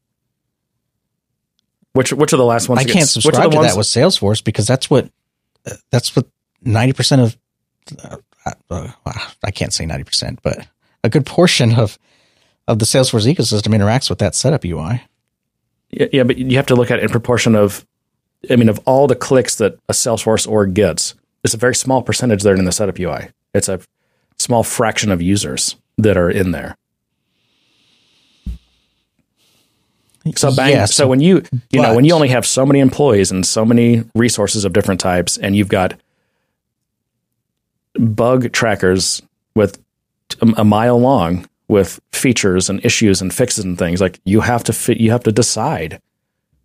Which which are the last ones? I can't get, which are subscribe to ones- that with Salesforce because that's what uh, that's what ninety percent of uh, uh, I can't say ninety percent, but a good portion of of the Salesforce ecosystem interacts with that setup UI. Yeah, yeah, but you have to look at it in proportion of, I mean, of all the clicks that a Salesforce org gets, it's a very small percentage that are in the setup UI. It's a small fraction of users that are in there. So bang, Yes, so when you you know when you only have so many employees and so many resources of different types, and you've got bug trackers with a, a mile long with features and issues and fixes and things, like you have to fit, you have to decide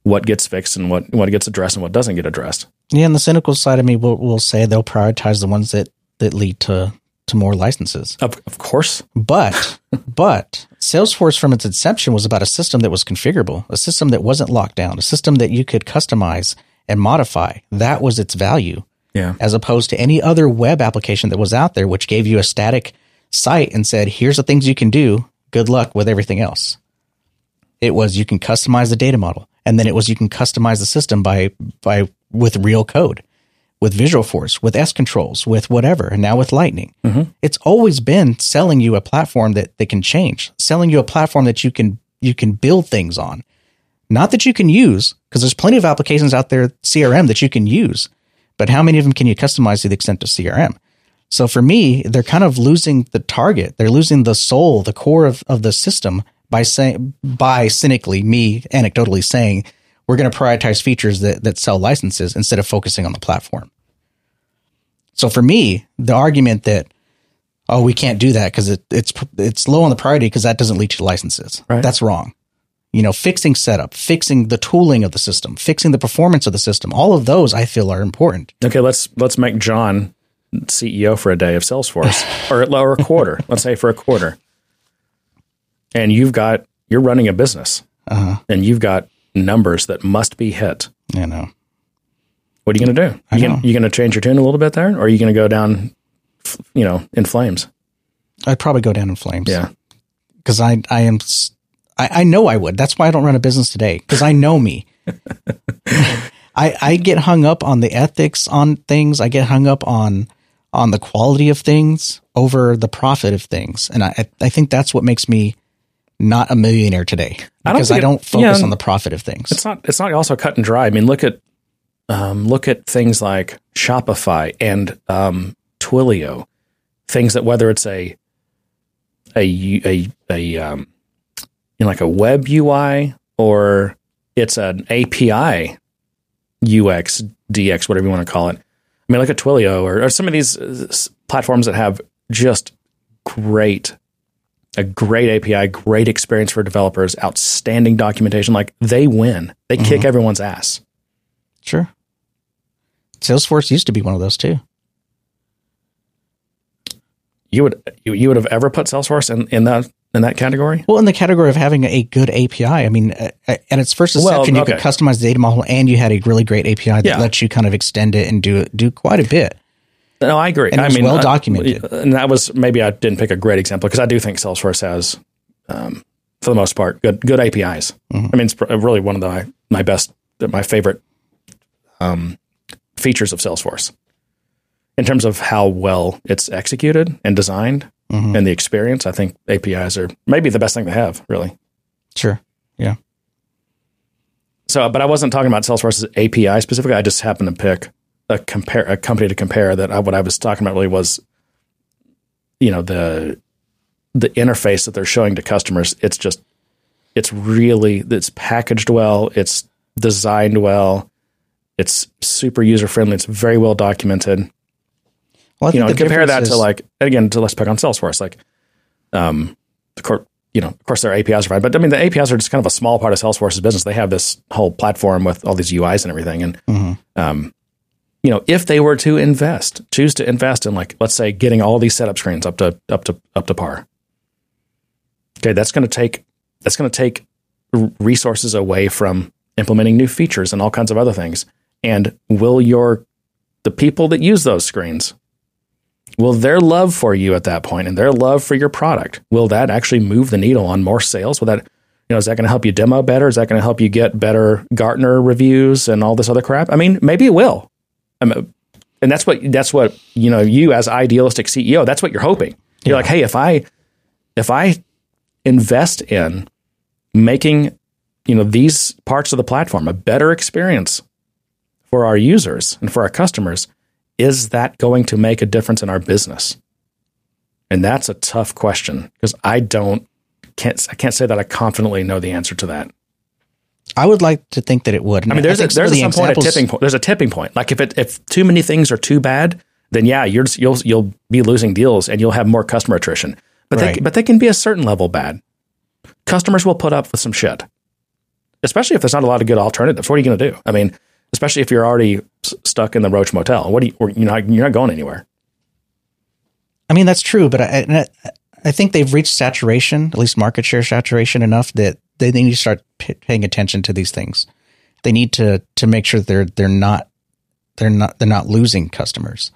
what gets fixed and what what gets addressed and what doesn't get addressed. Yeah, and the cynical side of me will, will say they'll prioritize the ones that that lead to to more licenses. Of, of course, But but Salesforce from its inception was about a system that was configurable, a system that wasn't locked down, a system that you could customize and modify. That was its value. yeah. As opposed to any other web application that was out there which gave you a static site and said, "Here's the things you can do. Good luck with everything else." It was you can customize the data model, and then it was you can customize the system by by with real code, with Visualforce, with S controls, with whatever, and now with Lightning. Mm-hmm. It's always been selling you a platform that that can change, selling you a platform that you can you can build things on, not that you can use, because there's plenty of applications out there CRM that you can use, but how many of them can you customize to the extent of CRM? So for me, they're kind of losing the target. They're losing the soul, the core of, of the system by saying, by cynically, me anecdotally saying, we're going to prioritize features that, that sell licenses instead of focusing on the platform. So for me, the argument that, oh, we can't do that because it, it's, it's low on the priority because that doesn't lead to licenses. Right. That's wrong. You know, fixing setup, fixing the tooling of the system, fixing the performance of the system, all of those I feel are important. Okay, let's let's make John CEO for a day of Salesforce or or a quarter. let's say for a quarter, and you've got you're running a business, uh-huh. and you've got numbers that must be hit. You know, What are you going to do? I You know. going to change your tune a little bit there, or are you going to go down, you know, in flames? I'd probably go down in flames. Yeah. because I I am I, I know I would. That's why I don't run a business today because I know me. I I get hung up on the ethics on things. I get hung up on on the quality of things over the profit of things, and I I think that's what makes me not a millionaire today I don't because I don't, focus yeah. on the profit of things. It's not. It's not also cut and dry. I mean, look at um, look at things like Shopify and um, Twilio, things that whether it's a a a a um, you know, like a web UI or it's an API UX DX, whatever you want to call it. I I mean, look at Twilio or, or some of these uh, platforms that have just great, a great API, great experience for developers, outstanding documentation. Like they win, they kick everyone's ass. Sure. Salesforce used to be one of those too. You would you, you would have ever put Salesforce in, in that in that category? Well, in the category of having a good API, I mean, uh, uh, at its first Well, inception, you could customize the data model, and you had a really great API that Yeah. lets you kind of extend it and do do quite a bit. No, I agree. And I mean, well uh, documented. and that was maybe I didn't pick a great example because I do think Salesforce has, um, for the most part, good good APIs. Mm-hmm. I mean, it's really one of the, my my best, my favorite um, features of Salesforce in terms of how well it's executed and designed Mm-hmm. and the experience. I think APIs are maybe the best thing they have, really. Sure. Yeah. So, but I wasn't talking about Salesforce's API specifically. I just happened to pick a compare a company to compare that. I, what I was talking about really was, you know, the the interface that they're showing to customers. It's just, it's really, it's packaged well. It's designed well. It's super user friendly. It's very well documented. Well, You know, compare that to is- like again to let's pick on Salesforce. Like, um, the court, you know, of course their APIs are fine, but I mean the APIs are just kind of a small part of Salesforce's business. They have this whole platform with all these UIs and everything, and Mm-hmm. um, you know, if they were to invest, choose to invest in like let's say getting all these setup screens up to up to up to par. Okay, that's going to take that's going to take resources away from implementing new features and all kinds of other things. And will your the people that use those screens will their love for you at that point and their love for your product will that actually move the needle on more sales will that you know is that going to help you demo better is that going to help you get better gartner reviews and all this other crap i mean maybe it will and that's what that's what you know you as idealistic ceo that's what you're hoping you're like hey if i if i invest in making you know these parts of the platform a better experience for our users and for our customers is that going to make a difference in our business? And that's a tough question because I don't can't I can't say that I confidently know the answer to that. I would like to think that it would. I mean, there's a, think some there's the some point a tipping point. There's a tipping point. Like if it if too many things are too bad, then yeah, you're just, you'll you'll be losing deals and you'll have more customer attrition. But they but they can be a certain level bad. Customers will put up with some shit, especially if there's not a lot of good alternatives. What are you going to do? I mean, especially if you're already s- stuck in the Roach Motel. What do you? or You're not you're not going anywhere. I mean, that's true, but I, and I, I think they've reached saturation, at least market share saturation enough that they, they need to start p- paying attention to these things. They need to to make sure they're they're not they're not they're not losing customers.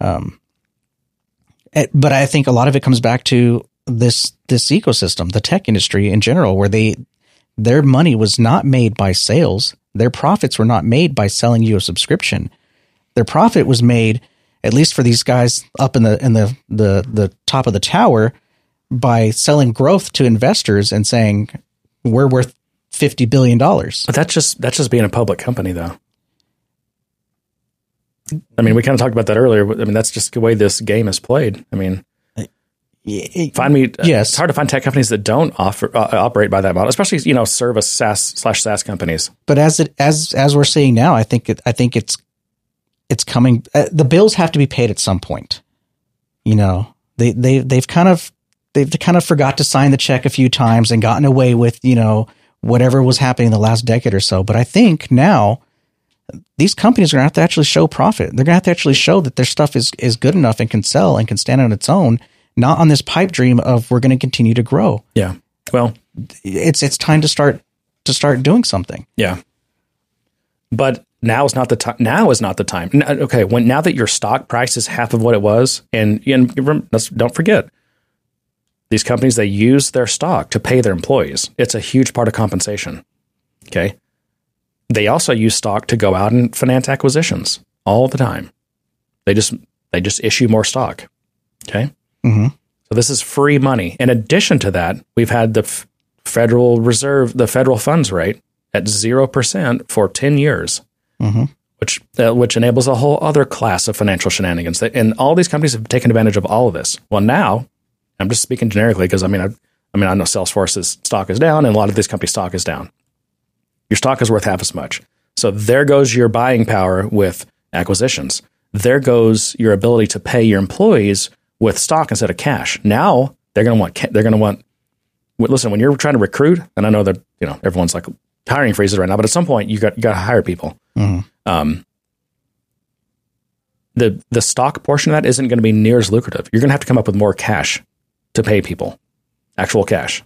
Um, eh, but I think a lot of it comes back to this this ecosystem, the tech industry in general, where they their money was not made by sales. Their profits were not made by selling you a subscription. Their profit was made, at least for these guys up in the in the the, the top of the tower, by selling growth to investors and saying we're worth fifty billion dollars. But that's just that's just being a public company, though. I mean, we kind of talked about that earlier. I mean, that's just the way this game is played. I mean, find me. Yes. it's hard to find tech companies that don't offer uh, operate by that model, especially you know service SaaS slash SaaS companies. But as it as as we're seeing now, I think it, I think it's it's coming. Uh, the bills have to be paid at some point. You know, they they they've kind of they've kind of forgot to sign the check a few times and gotten away with you know whatever was happening in the last decade or so. But I think now these companies are going to have to actually show profit. They're going to have to actually show that their stuff is is good enough and can sell and can stand on its own, not on this pipe dream of we're going to continue to grow. Yeah. Well, It's it's time to start to start doing something. Yeah. But now is not the time. Now is not the time. Okay, when now that your stock price is half of what it was, and, and don't forget, these companies they use their stock to pay their employees. It's a huge part of compensation. Okay. They also use stock to go out and finance acquisitions all the time. They just they just issue more stock. Okay. Mm-hmm. So this is free money. In addition to that, we've had the f- Federal Reserve, the federal funds rate at zero percent for ten years, Mm-hmm. which uh, which enables a whole other class of financial shenanigans. And all these companies have taken advantage of all of this. Well, now I'm just speaking generically because I mean I, I mean I know Salesforce's stock is down, and a lot of these companies' stock is down. Your stock is worth half as much. So there goes your buying power with acquisitions. there goes your ability to pay your employees with stock instead of cash. Now they're going to want, they're going to want, listen, when you're trying to recruit, and I know that, you know, everyone's like hiring freezes right now, but at some point you got, you got to hire people. Um, the, the stock portion of that isn't going to be near as lucrative. You're going to have to come up with more cash to pay people, actual cash.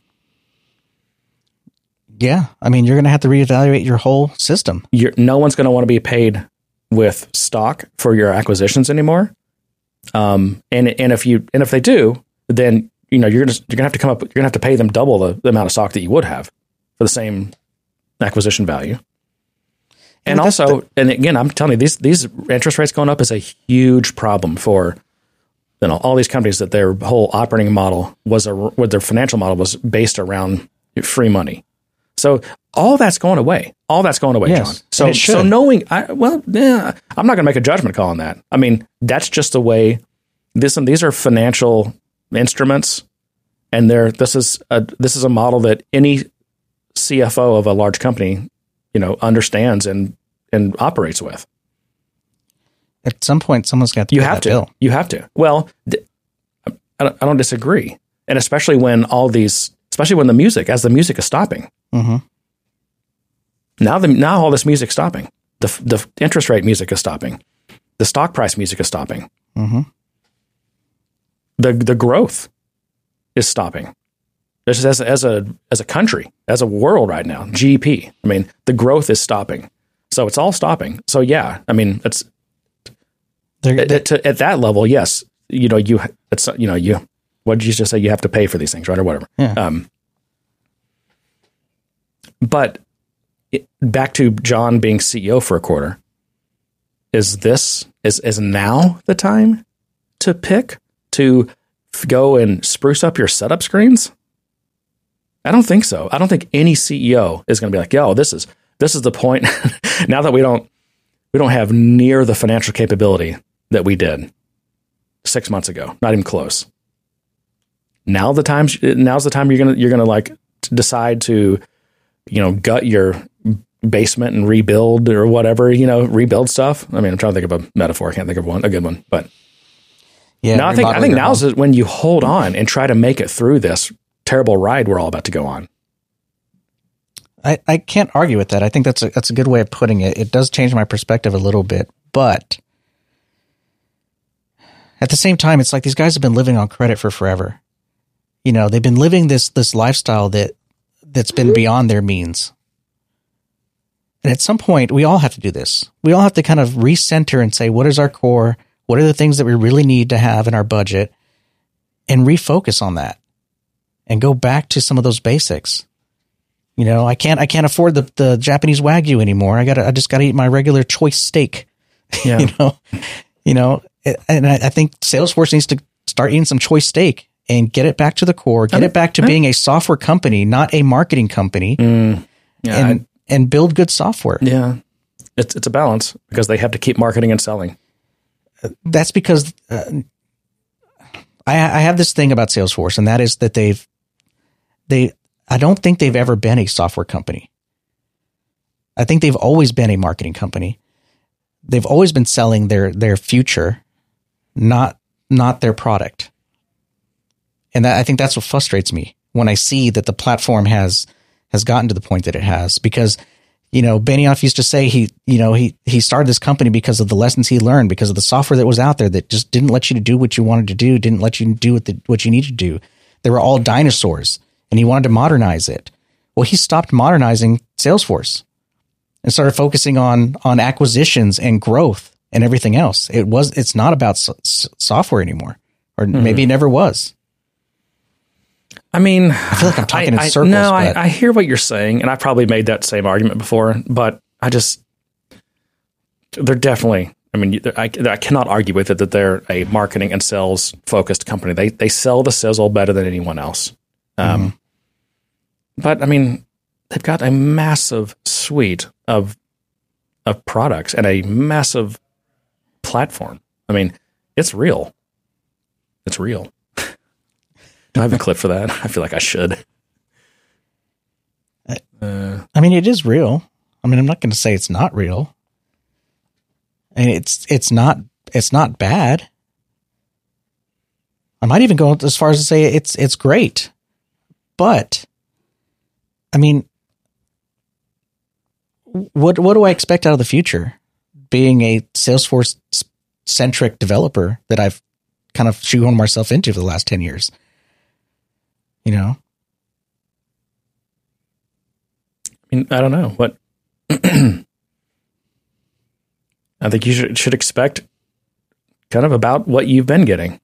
Yeah. I mean, you're going to have to reevaluate your whole system. you're, no one's going to want to be paid with stock for your acquisitions anymore. Um, and and if you and if they do, then you know you're gonna you're gonna have to come up. You're gonna have to pay them double the, the amount of stock that you would have for the same acquisition value. And that's also, and again, I'm telling you, these these interest rates going up is a huge problem for you know all these companies that their whole operating model was a what their financial model was based around free money. So all that's going away. All that's going away, Yes, John. So and so knowing, I, well, yeah, I'm not going to make a judgment call on that. I mean, that's just the way. This these are financial instruments, and they're this is a this is a model that any CFO of a large company, you know, understands and and operates with. At some point, someone's got to You pay have that to. bill. You have to. Well, th- I don't, I don't disagree, and especially when all these, especially when the music, as the music is stopping. Mhm. Now the now all this music stopping. The the interest rate music is stopping. The stock price music is stopping. Mhm. The the growth is stopping. This is as as a as a country, as a world right now, GDP. I mean, the growth is stopping. So it's all stopping. So yeah, I mean, it's They're, at, at, at that level, yes, you know, you it's you know you what did you just say? You have to pay for these things, right, or whatever. Yeah. Um, but it, back to John being CEO for a quarter. Is this is is now the time to pick to f- go and spruce up your setup screens? I don't think so. I don't think any CEO is going to be like, "Yo, this is this is the point." now that we don't we don't have near the financial capability that we did six months ago. Not even close. Now the time now's the time you're gonna you're gonna like decide to you know gut your basement and rebuild or whatever you know rebuild stuff. I mean, I'm trying to think of a metaphor. I can't think of one a good one, but yeah, now I think I think now's home. when you hold on and try to make it through this terrible ride we're all about to go on. I, I can't argue with that. I think that's a, that's a good way of putting it. It does change my perspective a little bit, but at the same time, it's like these guys have been living on credit for forever. You know, they've been living this this lifestyle that that's been mm-hmm. beyond their means. And at some point, we all have to do this. We all have to kind of recenter and say, what is our core? What are the things that we really need to have in our budget? And refocus on that and go back to some of those basics. You know, I can't I can't afford the, the Japanese wagyu anymore. I got I just got to eat my regular choice steak. Yeah. you know, you know, and I, I think Salesforce needs to start eating some choice steak and get it back to the core, get it back to being a software company, not a marketing company, yeah, and and build good software. yeah. It's it's a balance because they have to keep marketing and selling. That's because uh, I I have this thing about Salesforce, and that is that they've they I don't think they've ever been a software company. I think they've always been a marketing company. They've always been selling their their future, not not their product. And that, I think that's what frustrates me when I see that the platform has has gotten to the point that it has because you know Benioff used to say he you know he he started this company because of the lessons he learned because of the software that was out there that just didn't let you to do what you wanted to do didn't let you do what the, what you needed to do they were all dinosaurs and he wanted to modernize it well he stopped modernizing Salesforce and started focusing on on acquisitions and growth and everything else it was it's not about so, software anymore or mm-hmm. maybe it never was I mean, I feel like I'm talking in I, circles No, but I, I hear what you're saying, and I probably made that same argument before, but I just they're definitely. I mean, I, I cannot argue with it that they're a marketing and sales focused company. They they sell the sizzle better than anyone else. Um, Mm-hmm. But I mean, they've got a massive suite of of products and a massive platform. I mean, it's real. It's real. Do I have a clip for that? I feel like I should. I mean, it is real. I mean, I'm not going to say it's not real. And it's it's not it's not bad. I might even go as far as to say it's it's great. But I mean what what do I expect out of the future? Being a Salesforce centric developer that I've kind of shoehorned myself into for the last 10 years. You know? I mean, I don't know what. I think you should should expect kind of about what you've been getting.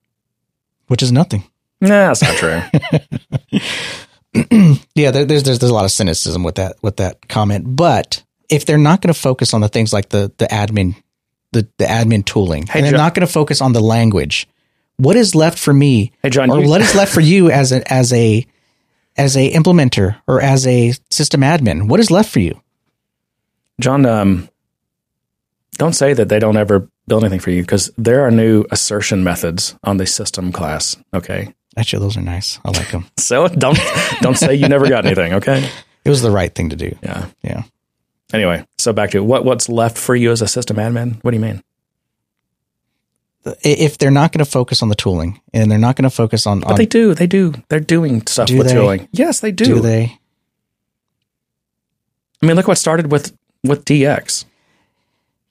Which is nothing. Nah, that's not true. yeah, there, there's, there's there's a lot of cynicism with that with that comment, but if they're not going to focus on the things like the the admin the, the admin tooling Hey, and they're John- not going to focus on the language, what is left for me? Hey, John, or you- what is left for you as a as a as a implementer or as a system admin? What is left for you? John, um, don't say that they don't ever build anything for you because there are new assertion methods on the system class. Okay, Actually, those are nice. I like them. so don't don't say you never got anything. Okay, It was the right thing to do. yeah. Yeah. Anyway, so back to what what's left for you as a system admin? What do you mean? If they're not going to focus on the tooling and they're not going to focus on, But on they do. They do. They're doing stuff Do with they? tooling. Yes, they do. do they? I mean, look what started with with DX.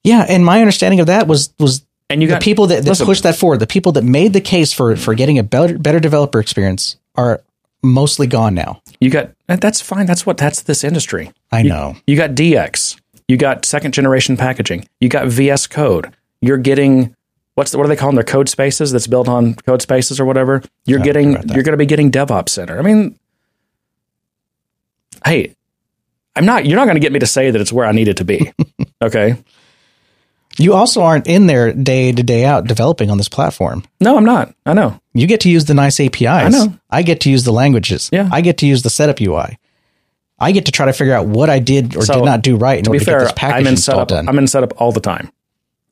Yeah, and my understanding of that was was And you the got people that, that listen, pushed that forward, the people that made the case for for getting a better better developer experience are mostly gone now. You got that's fine. That's what that's this industry. I know. You got DX. You got second generation packaging. You got VS Code. You're getting what's the, what are they calling their code spaces that's built on code spaces or whatever. You're Yeah, getting you're going to be getting DevOps Center. I mean, hey, I'm not. You're not going to get me to say that it's where I need it to be. okay. You also aren't in there day to day out developing on this platform. No, I'm not. I know. You get to use the nice APIs. I know. I get to use the languages. Yeah. I get to use the setup UI. I get to try to figure out what I did or So, did not do right in to order be to fair, get this package I'm in setup. done. I'm in setup all the time.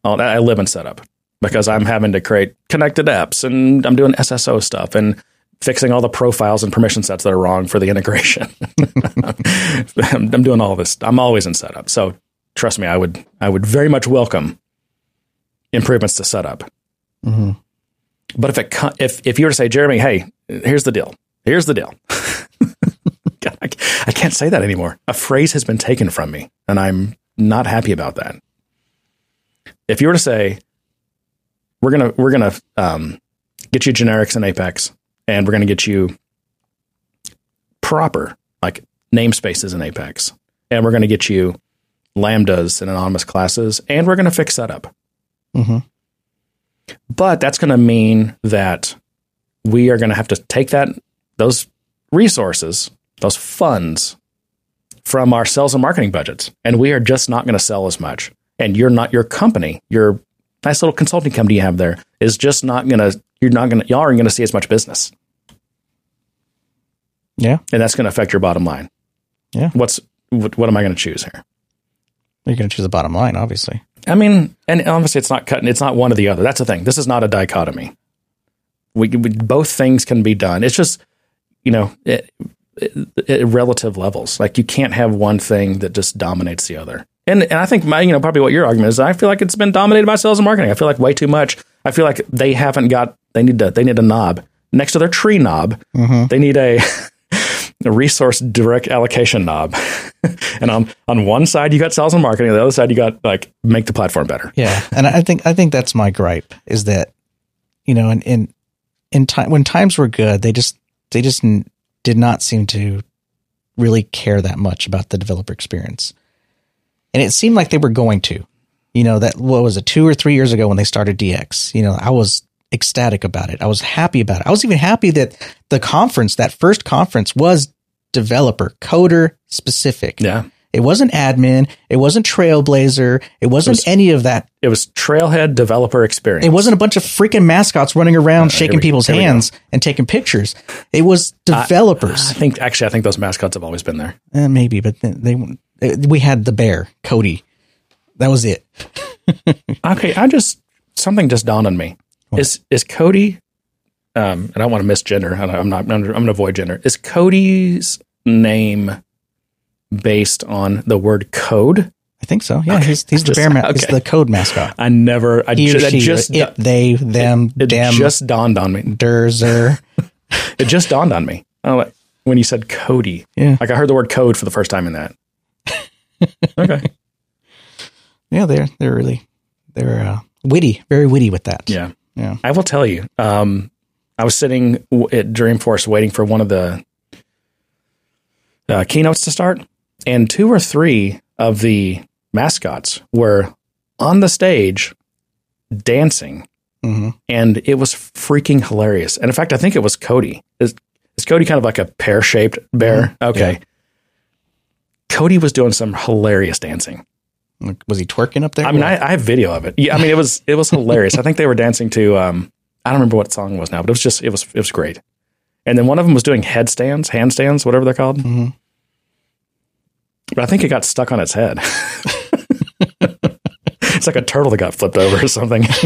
I live in setup because I'm having to create connected apps and I'm doing SSO stuff and fixing all the profiles and permission sets that are wrong for the integration. I'm doing all this. I'm always in setup. So trust me, I would I would very much welcome improvements to setup. Mm-hmm. But if it if if you were to say, Jeremy, hey, here's the deal. Here's the deal. God, I, I can't say that anymore. A phrase has been taken from me, and I'm not happy about that. If you were to say, we're gonna we're gonna um, get you generics in Apex, and we're gonna get you proper like namespaces in Apex, and we're gonna get you lambdas and anonymous classes, and we're gonna fix setup. Mhm. But that's gonna mean that we are gonna have to take that those resources, those funds from our sales and marketing budgets, and we are just not going to sell as much. And you're not your company, your nice little consulting company you have there is just not going to. You're not going to. Y'all aren't going to see as much business, yeah. and that's going to affect your bottom line. Yeah. What's what, what am I going to choose here? You're going to choose the bottom line, obviously. I mean, and obviously it's not cutting. It's not one or the other. That's the thing. This is not a dichotomy. We, we both things can be done. It's just you know it, it, it- relative levels. Like you can't have one thing that just dominates the other. And and I think my you know probably what your argument is. I feel like it's been dominated by sales and marketing. I feel like way too much. I feel like they haven't got. They need to. They need a knob next to their tree knob. Mm-hmm. They need a. A resource direct allocation knob, and on on one side you got sales and marketing, on the other side you got like make the platform better. Yeah, and I think I think that's my gripe is that you know, in in in time when times were good, they just they just n- did not seem to really care that much about the developer experience, and it seemed like they were going to. You know that what was it two or three years ago when they started DX? You know, I was ecstatic about it. I was happy about it. I was even happy that the conference, that first conference, was developer coder specific. Yeah, It wasn't admin. It wasn't Trailblazer. It wasn't was- any of that it was Trailhead developer experience. it wasn't a bunch of freaking mascots running around shaking we- people's here we go. hands and taking pictures. It was developers. I think actually, I think those mascots have always been there. Eh, maybe, but they, they we had the bear, Codey. That was it. Okay, I just something just dawned on me. Is is Codey? Um, and I don't want to misgender. I'm not. I'm going to avoid gender. Is Codey's name based on the word code I think so. Yeah, he's he's the Just- bear. Ma- He's the code mascot. I never. I He ju- she, just it, they, them, it them, just dawned on me. der, zer. It just dawned on me. Oh, when you said Codey, Yeah. like I heard the word code for the first time in that. okay. Yeah, they're they're really they're uh, witty, very witty with that. Yeah. Yeah. I will tell you. Um, I was sitting at Dreamforce waiting for one of the uh, keynotes to start, and two or three of the mascots were on the stage dancing, Mhm. and it was freaking hilarious. And in fact, I think it was Codey. Is, is Codey kind of like a pear shaped bear? Okay. Yeah. Codey was doing some hilarious dancing. Like, was he twerking up there? I mean, I, I have video of it. Yeah, I mean, it was it was hilarious. I think they were dancing to um, I don't remember what song it was now, but it was just it was it was great. And then one of them was doing headstands, handstands, whatever they're called. Mhm. But I think it got stuck on its head. it's like a turtle that got flipped over or something.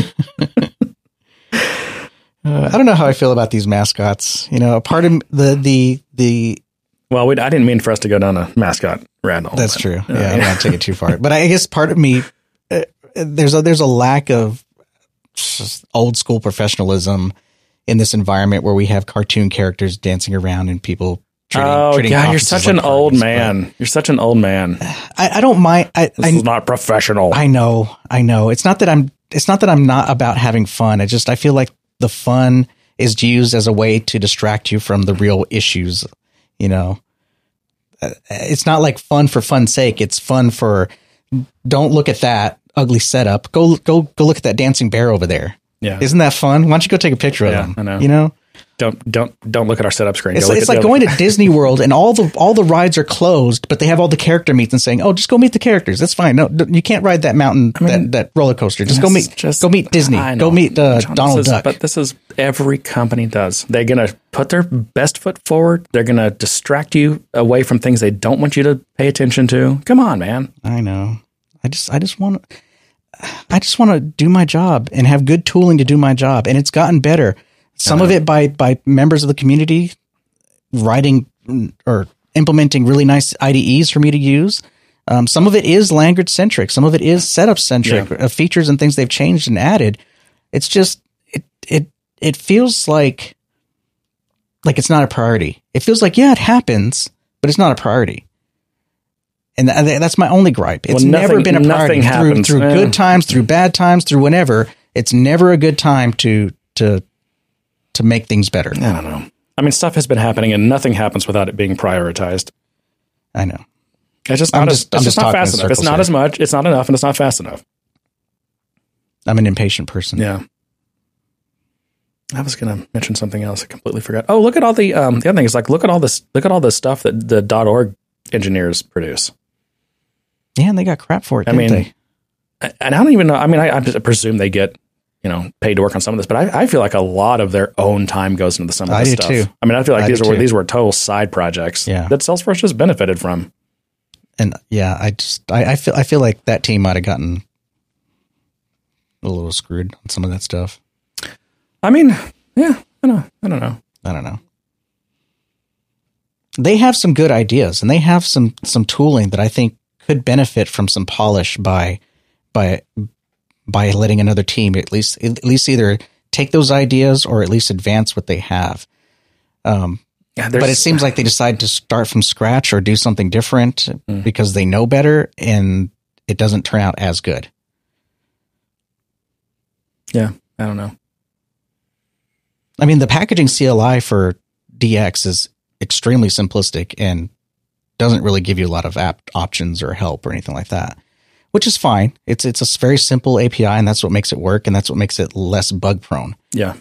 Uh, I don't know how I feel about these mascots. You know, a part of the the the well, we, I didn't mean for us to go down a mascot rabbit hole. That's but- true. Yeah, I don't want to take it too far, but I guess part of me uh, there's a there's a lack of old school professionalism in this environment where we have cartoon characters dancing around and people. Treating, Oh treating God, you're such like an old parties, man. You're such an old man. I, I don't mind. I, This I is not professional. I know, I know. It's not that I'm. It's not that I'm not about having fun. I just I feel like the fun is used as a way to distract you from the real issues. You know, Uh, it's not like fun for fun's sake. It's fun for. Don't look at that ugly setup. Go go go look at that dancing bear over there. yeah. Isn't that fun? Why don't you go take a picture Yeah, of them? I know. You know, don't don't don't look at our setup screen. it's, Go it's like going to Disney World and all the all the rides are closed, but they have all the character meets and saying, "Oh, just go meet the characters. That's fine. No, you can't ride that mountain that, that roller coaster. Just go meet just- go meet Disney. Go meet uh, John, Donald this is- Duck." But this is every company does. They're going to put their best foot forward. They're going to distract you away from things they don't want you to pay attention to. Come on, man. I know. I just I just want I just want to do my job and have good tooling to do my job, and it's gotten better. Some of it by by members of the community writing or implementing really nice IDEs for me to use. Um, some of it is language centric. Some of it is setup centric. Uh, features and things they've changed and added. It's just it it it feels like like it's not a priority. It feels like yeah, it happens, but it's not a priority. And th- that's my only gripe. It's Well, never been a priority through, happens. through Yeah. good times, through bad times, through whenever. It's never a good time to to to make things better. I don't know. I mean, stuff has been happening, and nothing happens without it being prioritized. I know. It's just I'm not. as, just- I'm it's just just not talking in fast enough. It's not here. as much. It's not enough, and it's not fast enough. I'm an impatient person. Yeah. I was going to mention something else. I completely forgot. Oh, look at all the um, the other thing is like look at all this look at all the stuff that the .org engineers produce. Yeah, and they got crap for it. I didn't mean, they? and I don't even know. I mean, I, I presume they get you know paid to work on some of this, but I, I feel like a lot of their own time goes into some of I this do stuff. too. I mean, I feel like I these were too. these were total side projects Yeah. that Salesforce just benefited from. and yeah, I just I, I feel I feel like that team might have gotten a little screwed on some of that stuff. I mean, yeah, I don't, I don't know. I don't know. They have some good ideas and they have some some tooling that I think could benefit from some polish by by by letting another team at least at least either take those ideas or at least advance what they have. Um, Yeah, but it seems like they decide to start from scratch or do something different because they know better and it doesn't turn out as good. yeah, I don't know. I mean, the packaging CLI for DX is extremely simplistic and doesn't really give you a lot of app options or help or anything like that, which is fine. It's it's a very simple API, and that's what makes it work, and that's what makes it less bug prone. Yeah,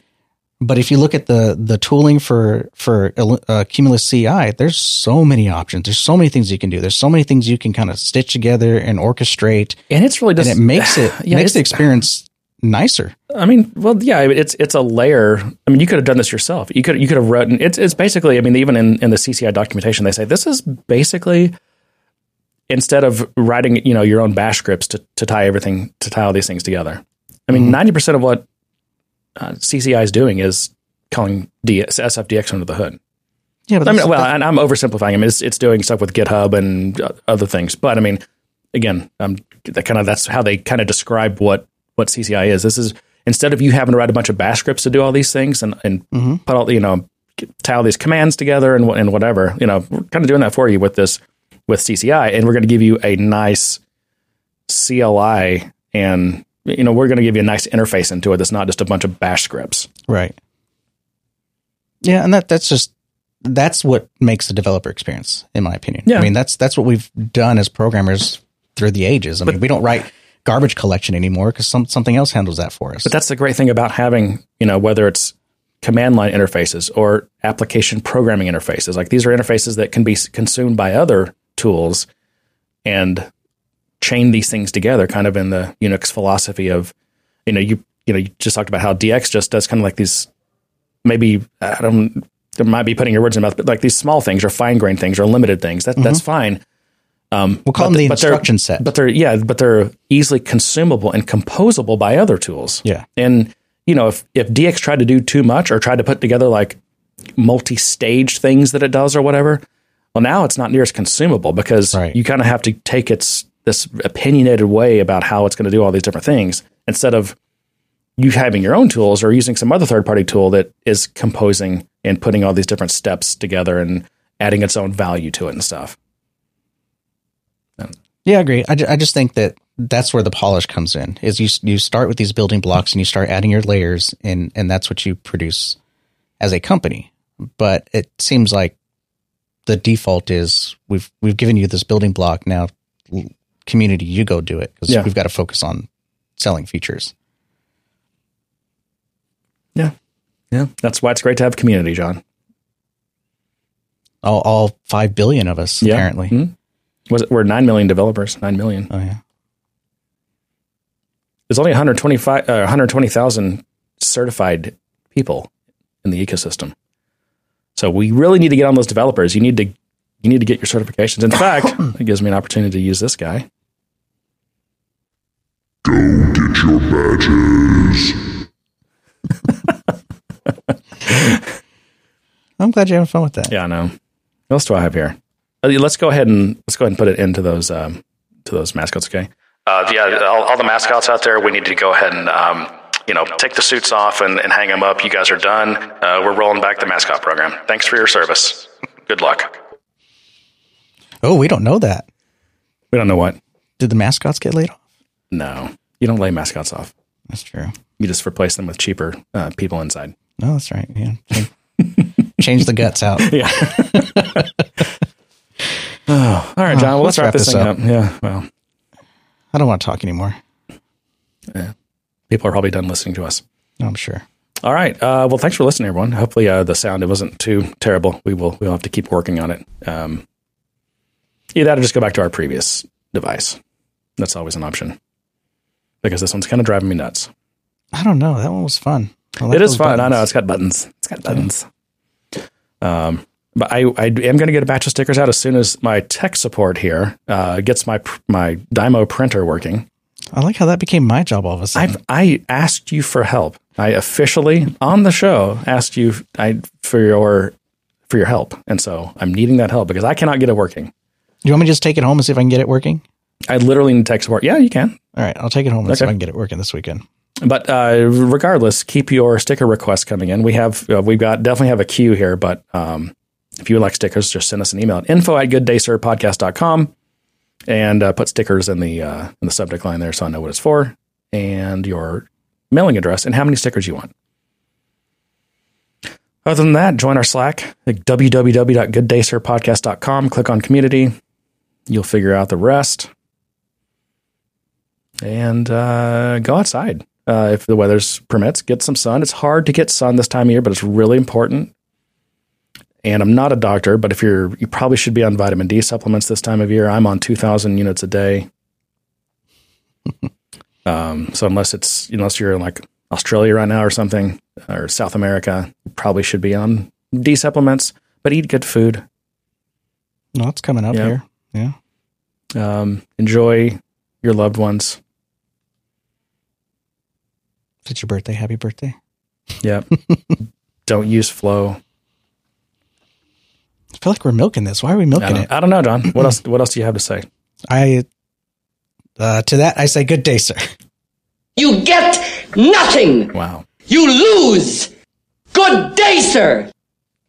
But if you look at the the tooling for for uh, Cumulus CI, there's so many options. There's so many things you can do. There's so many things you can kind of stitch together and orchestrate, and it's really and just it makes it Yeah, makes the experience nicer. I mean, well, yeah, it's it's a layer. I mean, you could have done this yourself. You could you could have written. It's it's basically. I mean, even in in the CCI documentation, they say this is basically instead of writing you know your own Bash scripts to to tie everything to tie all these things together. I mean, 90 percent of what uh, CCI is doing is calling DS, SFDX under the hood. Yeah, but I mean, well, and I'm oversimplifying. I mean, it's it's doing stuff with GitHub and other things, but I mean, again, um, that kind of that's how they kind of describe what what CCI is. This is instead of you having to write a bunch of bash scripts to do all these things and and put all you know tie all these commands together and and whatever, you know, we're kind of doing that for you with this with CCI, and we're going to give you a nice CLI and you know we're going to give you a nice interface into it that's not just a bunch of bash scripts. Right. Yeah, and that that's just that's what makes the developer experience, in my opinion. Yeah. I mean, that's that's what we've done as programmers through the ages. I mean, we don't write garbage collection anymore because some something else handles that for us. But that's the great thing about having, you know, whether it's command line interfaces or application programming interfaces. Like these are interfaces that can be consumed by other tools and chain these things together, kind of in the Unix philosophy of, you know, you you know, you just talked about how DX just does kind of like these maybe I don't there might be putting your words in my mouth, but like these small things or fine grained things or limited things. That that's mm-hmm. fine. Um, we'll call them the but instruction set. But they're yeah, but they're easily consumable and composable by other tools. Yeah. And you know, if if DX tried to do too much or tried to put together like multi-stage things that it does or whatever, well now it's not near as consumable because Right. you kind of have to take its this opinionated way about how it's going to do all these different things instead of you having your own tools or using some other third-party tool that is composing and putting all these different steps together and adding its own value to it and stuff. Yeah, I agree. I, ju- I just think that that's where the polish comes in. Is you you start with these building blocks and you start adding your layers, and and that's what you produce as a company. But it seems like the default is we've we've given you this building block now. Community, you go do it because Yeah. we've got to focus on selling features. Yeah. Yeah. That's why it's great to have community, John. All all five billion of us Yeah. apparently. Mhm. Was it, we're 9 million developers, 9 million. Oh yeah. There's only 125, uh, 120,000 certified people in the ecosystem. So we really need to get on those developers. You need to, you need to get your certifications. In fact, it gives me an opportunity to use this guy. Go Get your badges. I'm glad you're having fun with that. Yeah, I know. What else do I have here? Uh, Let's go ahead and let's go ahead and put it into those um, to those mascots. Okay. Uh, yeah, all, all the mascots out there, we need to go ahead and um, you know take the suits off and, and hang them up. You guys are done. Uh, we're rolling back the mascot program. Thanks for your service. Good luck. Oh, we don't know that. We don't know what. Did the mascots get laid off? No, you don't lay mascots off. That's true. You just replace them with cheaper uh, people inside. No, that's right. Yeah. Change, change the guts out. Yeah. oh, all right, John. well, let's, wrap, this, thing up. Yeah. Well, I don't want to talk anymore. People are probably done listening to us. I'm sure. All right. Uh, well, thanks for listening, everyone. Hopefully, uh, the sound it wasn't too terrible. We will we'll have to keep working on it. Um, either that or just go back to our previous device. That's always an option because this one's kind of driving me nuts. I don't know. That one was fun. Like it is fun. I know it's got buttons. It's got buttons. Um, but I, I am going to get a batch of stickers out as soon as my tech support here uh, gets my my Dymo printer working. I like how that became my job all of a sudden. I've I asked you for help. I officially on the show asked you I, for your for your help, and so I'm needing that help because I cannot get it working. Do you want me to just take it home and see if I can get it working? I literally need tech support. Yeah, you can. All right, I'll take it home and see if I can get it working this weekend. But uh, regardless, keep your sticker requests coming in. We have uh, we've got definitely have a queue here, but um, if you would like stickers, just send us an email at info at gooddaysirpodcast.com and uh, put stickers in the uh, in the subject line there so I know what it's for and your mailing address and how many stickers you want. Other than that, join our Slack at www.gooddaysirpodcast.com. Click on community. You'll figure out the rest. And uh, go outside uh, if the weather's permits. Get some sun. It's hard to get sun this time of year, but it's really important. And I'm not a doctor, but if you're, you probably should be on vitamin D supplements this time of year. I'm on 2,000 units a day. um, so unless it's unless you're in like Australia right now or something, or South America, you probably should be on D supplements. But eat good food. No, it's coming up Yeah. here. Yeah. Um, enjoy your loved ones. It's your birthday, happy birthday. Yep. Don't use flow feel like we're milking this. Why are we milking I it? I don't know, John. What else? What else do you have to say? I uh, to that I say, good day, sir. You get nothing. Wow. You lose. Good day, sir.